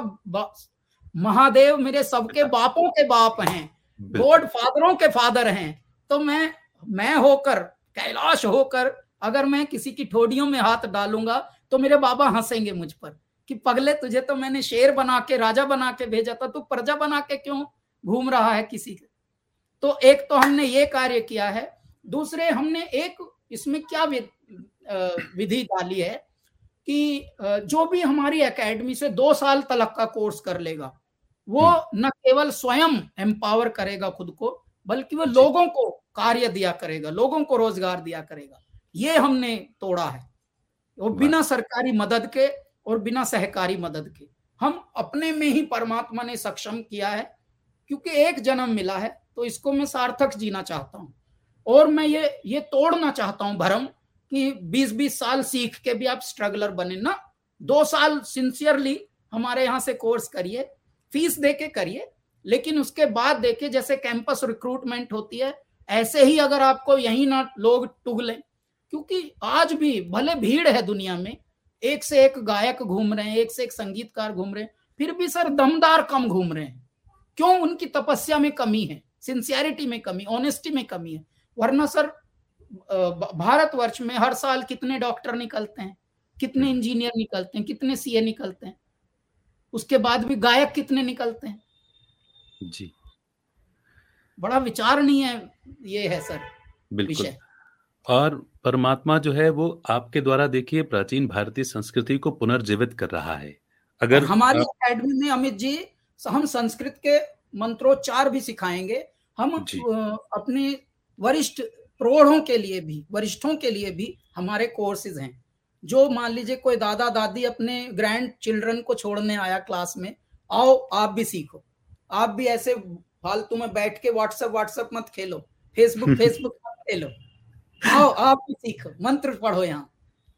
महादेव मेरे सबके बापों के बाप हैं गॉड फादरों के फादर हैं। तो मैं मैं होकर कैलाश होकर अगर मैं किसी की ठोडियों में हाथ डालूँगा तो मेरे बाबा हंसेंगे मुझ पर। कि पगले तुझे तो मैंने शेर बना के राजा बना के भेजा था तू प्रजा बना के क्यों घूम रहा है किसी के? तो एक तो हमने ये कार्य किया है दूसरे हमने एक इसमें क्या विधि डाली है कि जो भी हमारी एकेडमी से दो साल तलक का कोर्स कर लेगा वो हम्म। न केवल स्वयं एम्पावर करेगा खुद को बल्कि वो लोगों को कार्य दिया करेगा लोगों को रोज़गार दिया करेगा ये हमने तोड़ा है। वो बिना सरकारी मदद के और बिना सहकारी मदद के। हम अपने में ही परमात्मा ने सक्षम किया है, क्योंकि एक जन्म मिला है तो इसको मैं सार्थक जीना चाहता हूँ। और मैं ये ये तोड़ना चाहता हूँ भरम कि 20-20 साल सीख के भी आप स्ट्रगलर बने ना। दो साल सिंसियरली हमारे यहाँ से कोर्स करिए, फ़ीस दे के करिए, लेकिन उसके बाद देखिए जैसे कैंपस रिक्रूटमेंट होती है, ऐसे ही अगर आपको यही ना लोग टुग लें क्योंकि आज भी भले भीड़ है दुनिया में एक से एक गायक घूम रहे हैं एक से एक संगीतकार घूम रहे हैं फिर भी सर दमदार कम घूम रहे हैं। क्यों? उनकी तपस्या में कमी है सिंसियरिटी में कमी ऑनेस्टी में कमी है। वरना सर भारतवर्ष में हर साल कितने डॉक्टर निकलते हैं कितने इंजीनियर निकलते हैं कितने सीए निकलते हैं उसके बाद भी गायक कितने निकलते हैं? जी। बड़ा विचार नहीं है ये है सर बिल्कुल। और परमात्मा जो है वो आपके द्वारा देखिए प्राचीन भारतीय संस्कृति को पुनर्जीवित कर रहा है। अगर हमारी अकेडमी में अमित जी हम संस्कृत के मंत्रोच्चार भी सिखाएँगे। हम अपने वरिष्ठ प्रौढ़ों के लिए भी वरिष्ठों के लिए भी हमारे कोर्सेज हैं। जो मान लीजिए कोई दादा दादी अपने ग्रैंड चिल्ड्रन को छोड़ने आया क्लास में आओ आप भी सीखो। आप भी ऐसे फालतू में बैठ के व्हाट्सएप व्हाट्सएप मत खेलो। फेसबुक फेसबुक मत खेलो। आओ, आप भी सीखो, मंत्र पढ़ो यहाँ।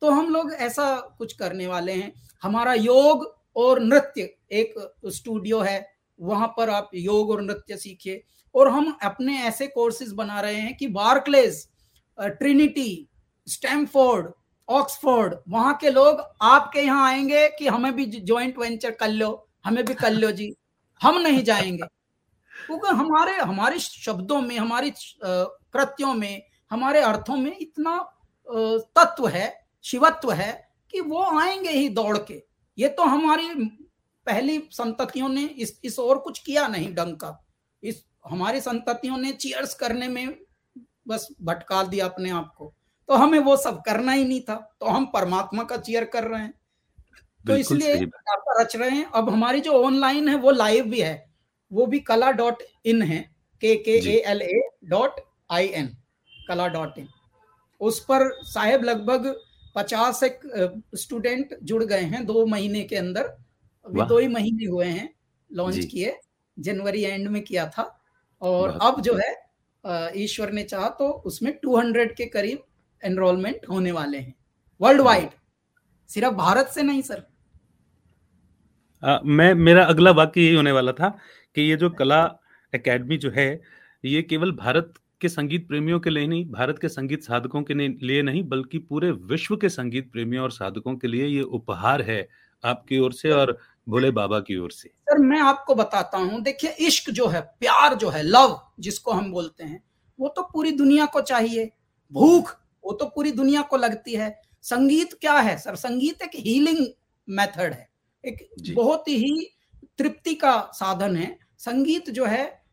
तो हम लोग ऐसा कुछ करने वाले हैं। हमारा योग और नृत्य, एक स्टूडियो है, वहाँ पर आप योग और नृत्य सीखिए। और हम अपने ऐसे कोर्सेज बना रहे हैं कि बार्कलेज ट्रिनिटी स्टैमफोर्ड ऑक्सफोर्ड वहाँ के लोग आपके यहाँ आएँगे कि हमें भी ज्वाइंट वेंचर कर लो, हमें भी कर लो जी। हम नहीं जाएँगे। क्योंकि हमारे हमारे शब्दों में, हमारी कृत्यों में हमारे अर्थों में इतना तत्व है शिवत्व है कि वो आएँगे ही दौड़ के। ये तो हमारी पहली संततियों ने इस इस और कुछ किया नहीं ढंग का। इस हमारी संततियों ने चीयर्स करने में बस भटका दिया अपने आप को। तो हमें वो सब करना ही नहीं था। तो हम परमात्मा का चीयर कर रहे हैं। तो इसलिए रच रहे हैं। अब हमारी जो ऑनलाइन है वो लाइव भी है। वो भी कला डॉट इन है। K K A L A dot I N Kala dot in उस पर साहेब लगभग पचास एक स्टूडेंट जुड़ गए हैं दो महीने के अंदर। अभी दो ही महीने हुए हैं लॉन्च किए। जनवरी एंड में किया था। और अब जो है ईश्वर ने चाहा तो उसमें 200 के करीब एनरोलमेंट होने वाले हैं। वर्ल्ड वाइड सिर्फ़ भारत से नहीं सर। आ, मैं मेरा अगला वाक्य यही होने वाला था कि ये जो कला एकेडमी जो है ये केवल भारत के संगीत प्रेमियों के लिए नहीं भारत के संगीत साधकों के लिए नहीं बल्कि पूरे विश्व के संगीत प्रेमियों और साधकों के लिए ये उपहार है आपकी ओर से और भोले बाबा की ओर से। सर मैं आपको बताता हूँ देखिए इश्क जो है प्यार जो है लव जिसको हम बोलते हैं वो तो पूरी दुनिया को चाहिए। भूख वो तो पूरी दुनिया को लगती है। संगीत क्या है सर? संगीत एक हीलिंग मेथड है। एक बहुत ही तृप्ति का साधन है। संगीत जो है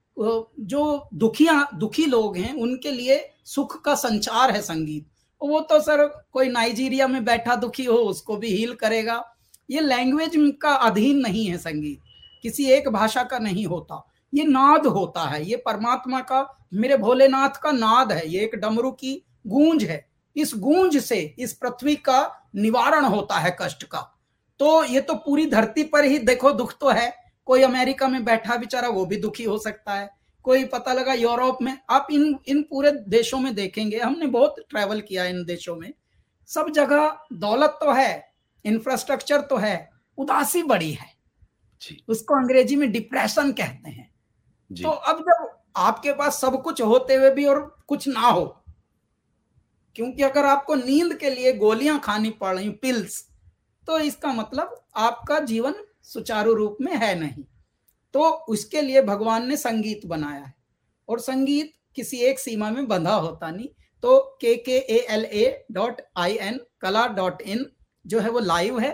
जो दुखिया, दुखी लोग हैं, उनके लिए सुख का संचार है संगीत। वो तो सर कोई नाइजीरिया में बैठा दुखी हो, उसको भी हील करेगा। ये लैंग्वेज का अधीन नहीं है संगीत। किसी एक भाषा का नहीं होता। ये नाद होता है। ये परमात्मा का, मेरे भोलेनाथ का नाद है। ये एक डमरू की गूंज है। इस गूंज से, इस पृथ्वी का निवारण होता है कष्ट का। तो ये तो पूरी धरती पर ही देखो दुख तो है। कोई अमेरिका में बैठा बेचारा वो भी दुखी हो सकता है। कोई पता लगा यूरोप में। आप इन इन पूरे देशों में देखेंगे हमने बहुत ट्रैवल किया इन देशों में। सब जगह दौलत तो है इंफ्रास्ट्रक्चर तो है उदासी बड़ी है। उसको अंग्रेज़ी में डिप्रेशन कहते हैं। तो अब जब आपके पास सब कुछ होते हुए भी और कुछ ना हो क्योंकि अगर आपको नींद के लिए गोलियाँ खानी पड़ रही पिल्स तो इसका मतलब आपका जीवन सुचारू रूप में है नहीं। तो उसके लिए भगवान ने संगीत बनाया है। और संगीत किसी एक सीमा में बंधा होता नहीं। तो K K A L A dot I N Kala dot in जो है वो लाइव है।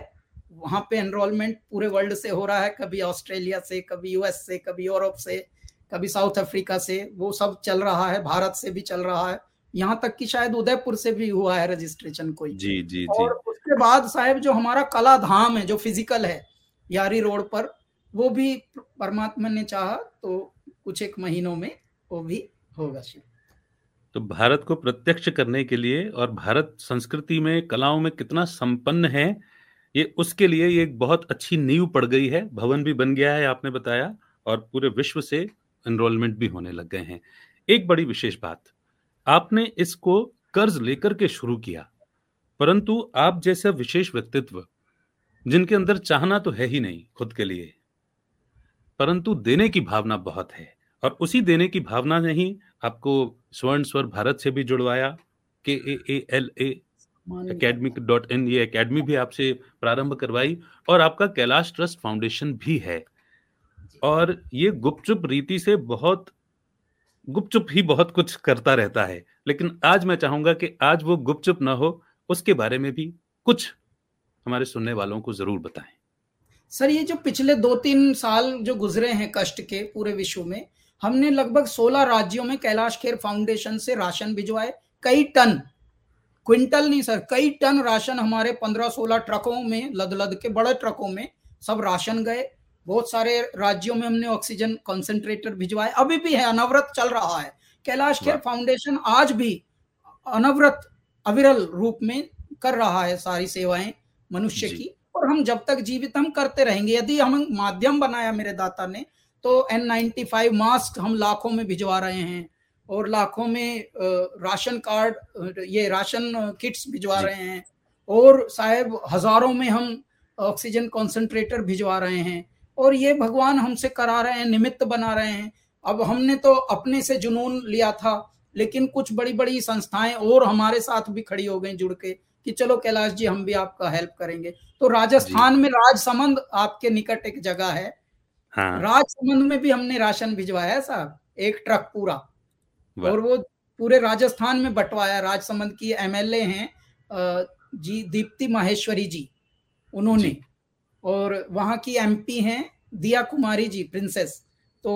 वहाँ पे एनरोलमेंट पूरे वर्ल्ड से हो रहा है। कभी ऑस्ट्रेलिया से कभी यूएस से कभी यूरोप से कभी साउथ अफ्रीका से वो सब चल रहा है। भारत से भी चल रहा है। यहाँ तक कि शायद उदयपुर से भी हुआ है रजिस्ट्रेशन कोई। जी जी और जी. उसके बाद साहब जो हमारा कला धाम है जो फ़िज़िकल है यारी रोड पर, वो भी परमात्मा ने चाहा तो कुछ एक महीनों में वो भी होगा शिव। तो भारत को प्रत्यक्ष करने के लिए और भारत संस्कृति में, कलाओं में कितना संपन्न है, ये उसके लिए ये एक बहुत अच्छी नींव पड़ गई है। भवन भी बन गया है, आपने बताया, और पूरे विश्व से एनरोलमेंट भी होने लग गए हैं। एक बड़ी विशेष बात, आपने इसको कर्ज लेकर के शुरू किया, परंतु आप जैसा विशेष व्यक्तित्व जिनके अंदर चाहना तो है ही नहीं खुद के लिए। परंतु देने की भावना बहुत है और उसी देने की भावना ने ही आपको स्वर्ण स्वर भारत से भी जुड़वाया K A A L A academic dot in ये अकेडमी भी आपसे प्रारंभ करवाई और आपका कैलाश ट्रस्ट फाउंडेशन भी है। और ये गुपचुप रीति से बहुत गुपचुप ही बहुत कुछ करता रहता है। लेकिन आज मैं चाहूँगा कि आज वो गुपचुप ना हो उसके बारे में भी कुछ हमारे सुनने वालों को ज़रूर बताएँ। सर ये जो पिछले दो तीन साल जो गुजरे हैं कष्ट के पूरे विश्व में हमने लगभग 16 राज्यों में कैलाश खेर फाउंडेशन से राशन भिजवाए। कई टन क्विंटल नहीं सर कई टन राशन हमारे 15-16 ट्रकों में लद लद के बड़े ट्रकों में सब राशन गए। बहुत सारे राज्यों में हमने ऑक्सीजन कॉन्सेंट्रेटर भिजवाए। अभी भी है अनवरत चल रहा है। कैलाश खेर फाउंडेशन आज भी अनवरत अविरल रूप में कर रहा है सारी सेवाएँ। मनुष्य की और हम जब तक जीवित हम करते रहेंगे। यदि हम माध्यम बनाया मेरे दाता ने तो एन नाइन्टी फाइव मास्क हम लाखों में भिजवा रहे हैं और लाखों में राशन कार्ड ये राशन किट्स भिजवा रहे हैं और साहेब हज़ारों में हम ऑक्सीजन कॉन्सेंट्रेटर भिजवा रहे हैं और ये भगवान हमसे करा रहे हैं निमित्त बना रहे हैं। अब हमने तो अपने से जुनून लिया था लेकिन कुछ बड़ी बड़ी संस्थाएँ और हमारे साथ भी खड़ी हो गई जुड़ के कि चलो कैलाश जी हम भी आपका हेल्प करेंगे। तो राजस्थान में राजसमंद आपके निकट एक जगह है। हाँ। राजसमंद में भी हमने राशन भिजवाया है साहब एक ट्रक पूरा। और वो पूरे राजस्थान में बंटवाया राजसमंद की एमएलए हैं जी दीप्ति माहेश्वरी जी उन्होंने। जी। और वहाँ की एमपी हैं दिया कुमारी जी प्रिंसेस तो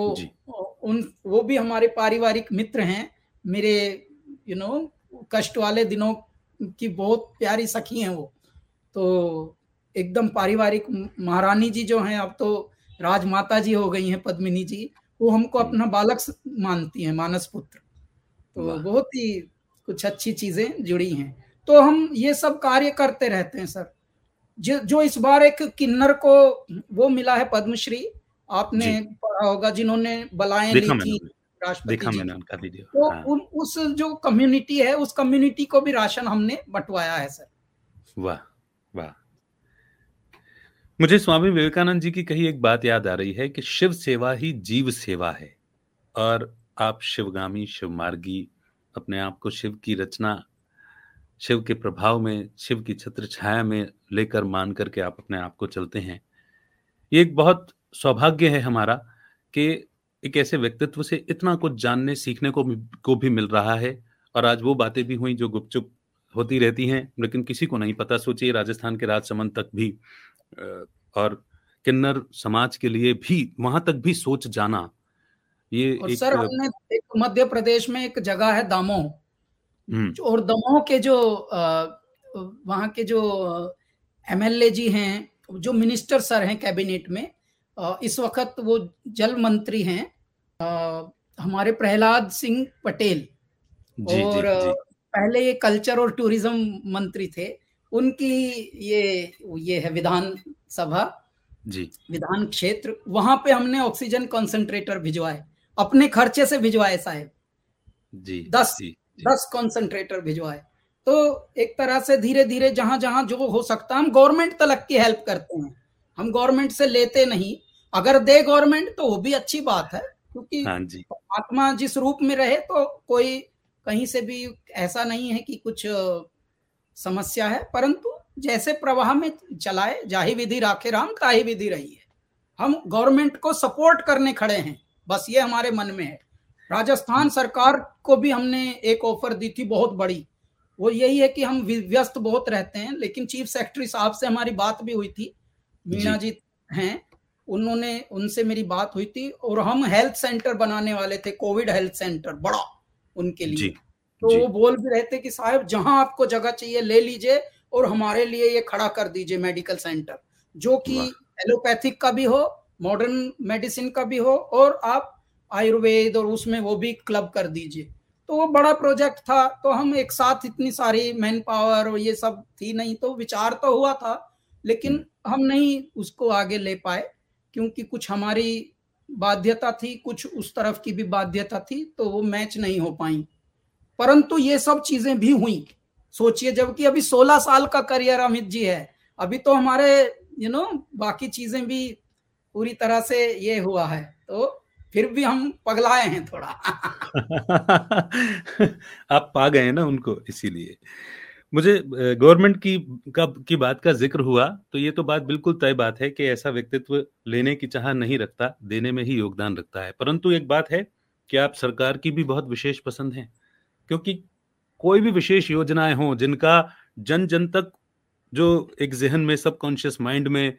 उन वो भी हमारे पारिवारिक मित्र हैं। मेरे यू you नो know, कष्ट वाले दिनों की बहुत प्यारी सखी हैं वो। तो एकदम पारिवारिक महारानी जी जो हैं अब तो राजमाता जी हो गई हैं पद्मिनी जी वो हमको अपना बालक मानती हैं मानस पुत्र। तो बहुत ही कुछ अच्छी चीज़ें जुड़ी हैं। तो हम ये सब कार्य करते रहते हैं सर। जो जो इस बार एक किन्नर को वो मिला है पद्मश्री आपने पढ़ा होगा जिन्होंने बलाएँ ली थी। राष्ट्रपति मैंने उनका वीडियो। तो हाँ। उन उस जो कम्युनिटी है उस कम्युनिटी को भी राशन हमने बंटवाया है सर। वाह वाह। मुझे स्वामी विवेकानंद जी की कही एक बात याद आ रही है कि शिव सेवा ही जीव सेवा है और आप शिवगामी शिव मार्गी अपने आप को शिव की रचना शिव के प्रभाव में शिव की छत्र छाया में लेकर मान करके आप अपने आप को चलते हैं। ये एक बहुत सौभाग्य है हमारा कि एक ऐसे व्यक्तित्व से इतना कुछ जानने सीखने को को भी मिल रहा है और आज वो बातें भी हुई जो गुपचुप होती रहती हैं लेकिन किसी को नहीं पता। सोचिए राजस्थान के राजसमंद तक भी और किन्नर समाज के लिए भी वहाँ तक भी सोच जाना ये और एक, सर हमने एक मध्य प्रदेश में एक जगह है दामोह। हम्म। और दमोह के जो वहाँ के जो एमएलए जी हैं जो मिनिस्टर सर हैं कैबिनेट में इस वक्त वो जल मंत्री हैं। हमारे प्रहलाद सिंह पटेल जी, और जी, जी. पहले ये कल्चर और टूरिज़्म मंत्री थे उनकी ये ये है विधान सभा जी। विधान क्षेत्र। वहाँ पे हमने ऑक्सीजन कॉन्सेंट्रेटर भिजवाए अपने खर्चे से भिजवाए साहेब। जी दस जी, जी. दस कॉन्सेंट्रेटर भिजवाए। तो एक तरह से धीरे धीरे जहाँ जहाँ जो हो सकता हम गवर्नमेंट तलक की हेल्प करते हैं। हम गवर्नमेंट से लेते नहीं। अगर दे गवर्नमेंट तो वो भी अच्छी बात है। क्योंकि हाँ आत्मा जिस रूप में रहे तो कोई कहीं से भी ऐसा नहीं है कि कुछ समस्या है। परंतु जैसे प्रवाह में चलाए जाही विधि राखे राम ताही विधि रही है। हम गवर्नमेंट को सपोर्ट करने खड़े हैं। बस ये हमारे मन में है। राजस्थान सरकार को भी हमने एक ऑफ़र दी थी बहुत बड़ी। वो यही है कि हम व्यस्त बहुत रहते हैं लेकिन चीफ सेक्रेटरी साहब से हमारी बात भी हुई थी। मीना जी हैं। उन्होंने उनसे मेरी बात हुई थी और हम हेल्थ सेंटर बनाने वाले थे कोविड हेल्थ सेंटर बड़ा उनके लिए जी, तो जी. वो बोल भी रहे थे कि साहब जहाँ आपको जगह चाहिए ले लीजिए और हमारे लिए ये खड़ा कर दीजिए मेडिकल सेंटर जो कि एलोपैथिक का भी हो मॉडर्न मेडिसिन का भी हो और आप आयुर्वेद और उसमें वो भी क्लब कर दीजिए तो वो बड़ा प्रोजेक्ट था तो हम एक साथ इतनी सारी मैन पावर और ये सब थी नहीं तो विचार तो हुआ था लेकिन हम्म। हम नहीं उसको आगे ले पाए क्योंकि कुछ हमारी बाध्यता थी, कुछ उस तरफ़ की भी बाध्यता थी तो वो मैच नहीं हो पाई। परंतु ये सब चीज़ें भी हुई। सोचिए, जबकि अभी 16 साल का करियर अमित जी है, अभी तो हमारे यू नो बाकी चीज़ें भी पूरी तरह से ये हुआ है। तो फिर भी हम पगलाए हैं थोड़ा। आप पा गए ना उनको, इसीलिए। मुझे गवर्नमेंट की, का, की बात का ज़िक्र हुआ तो ये तो बात बिल्कुल तय बात है कि ऐसा व्यक्तित्व लेने की चाह नहीं रखता, देने में ही योगदान रखता है। परंतु एक बात है कि आप सरकार की भी बहुत विशेष पसंद है, क्योंकि कोई भी विशेष योजनाएँ हों, जिनका जन जन तक जो एक जहन में सबकॉन्शियस माइंड में,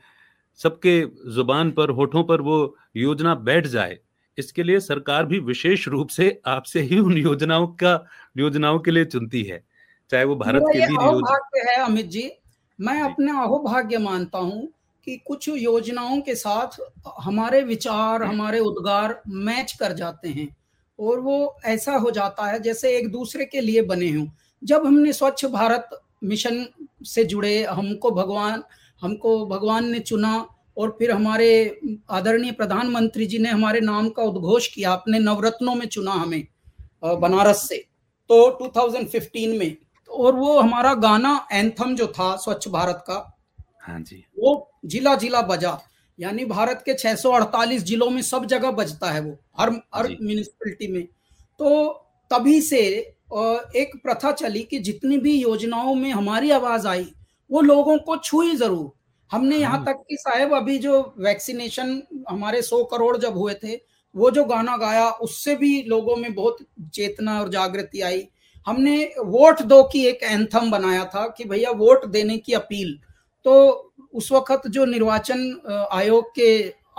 सबके ज़ुबान पर, होठों पर वो योजना बैठ जाए, इसके लिए सरकार भी विशेष रूप से आपसे ही उन योजनाओं का, योजनाओं के लिए चुनती है। चाहे वो भारत के भी अहोभाग्य है अमित जी मैं अपने अहोभाग्य मानता हूँ कि कुछ योजनाओं के साथ हमारे विचार हमारे उद्गार मैच कर जाते हैं और वो ऐसा हो जाता है जैसे एक दूसरे के लिए बने हों। जब हमने स्वच्छ भारत मिशन से जुड़े हमको भगवान हमको भगवान ने चुना और फिर हमारे आदरणीय प्रधानमंत्री जी ने हमारे नाम का उद्घोष किया अपने नवरत्नों में चुना हमें बनारस से तो 2015 में और वो हमारा गाना एंथम जो था स्वच्छ भारत का हाँ जी। वो जिला जिला बजा। यानी भारत के 648 जिलों में सब जगह बजता है वो हर हर म्यूनिसिपलिटी में। तो तभी से एक प्रथा चली कि जितनी भी योजनाओं में हमारी आवाज़ आई वो लोगों को छुई ज़रूर। हमने यहाँ हाँ। तक कि साहेब अभी जो वैक्सीनेशन हमारे सौ करोड़ जब हुए थे वो जो गाना गाया उससे भी लोगों में बहुत चेतना और जागृति आई। हमने वोट दो की एक एंथम बनाया था कि भैया वोट देने की अपील। तो उस वक्त जो निर्वाचन आयोग के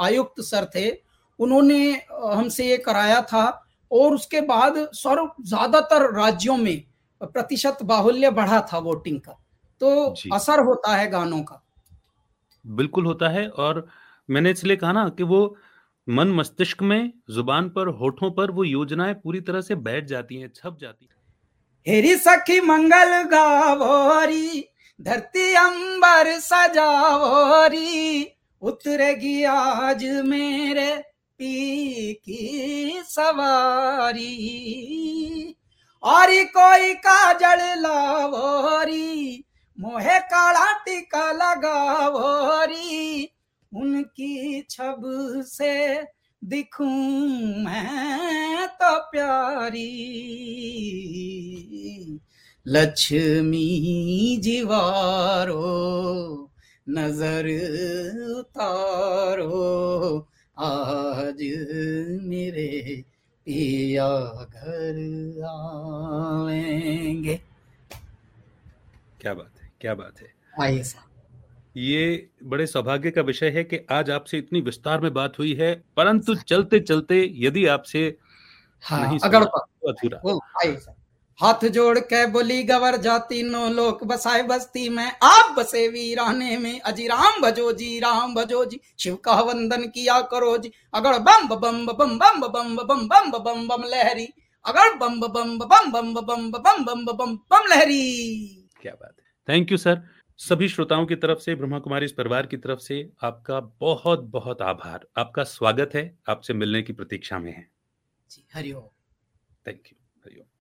आयुक्त सर थे उन्होंने हमसे ये कराया था और उसके बाद सर्व ज़्यादातर राज्यों में प्रतिशत बाहुल्य बढ़ा था वोटिंग का। तो असर होता है गानों का। बिल्कुल होता है और मैंने इसलिए कहा ना कि वो मन मस्तिष्क में ज़ुबान पर होठों पर वो योजनाएँ पूरी तरह से बैठ जाती हैं छप जाती हैं। हेरी सखी मंगल गावोरी, धरती अंबर सजावोरी, उतरेगी आज मेरे पी की सवारी। और कोई काजल लावोरी, मोहे काला टीका लगावोरी, उनकी छब से दिखूं मैं तो प्यारी। लक्ष्मी जीवारो नज़र उतारो आज मेरे पिया घर आएँगे क्या बात है क्या बात है। आइए ये बड़े सौभाग्य का विषय है कि आज आपसे इतनी विस्तार में बात हुई है परंतु चलते चलते यदि आपसे हाँ, अगर तो अधूरा हाथ जोड़ के बोली गवर जाती नो लोक बसाए बस्ती में आप बसे वीराने में अजी राम भजो जी राम भजो जी शिव का वंदन किया करो जी अगर बम बम बम बम बम बम बम बम बम लहरी अगर बम बम बम बम बम बम बम बम बम लहरी क्या बात है थैंक यू सर सभी श्रोताओं की तरफ़ से ब्रह्मा कुमारी इस परिवार की तरफ़ से आपका बहुत बहुत आभार। आपका स्वागत है। आपसे मिलने की प्रतीक्षा में है। जी हरिओम थैंक यू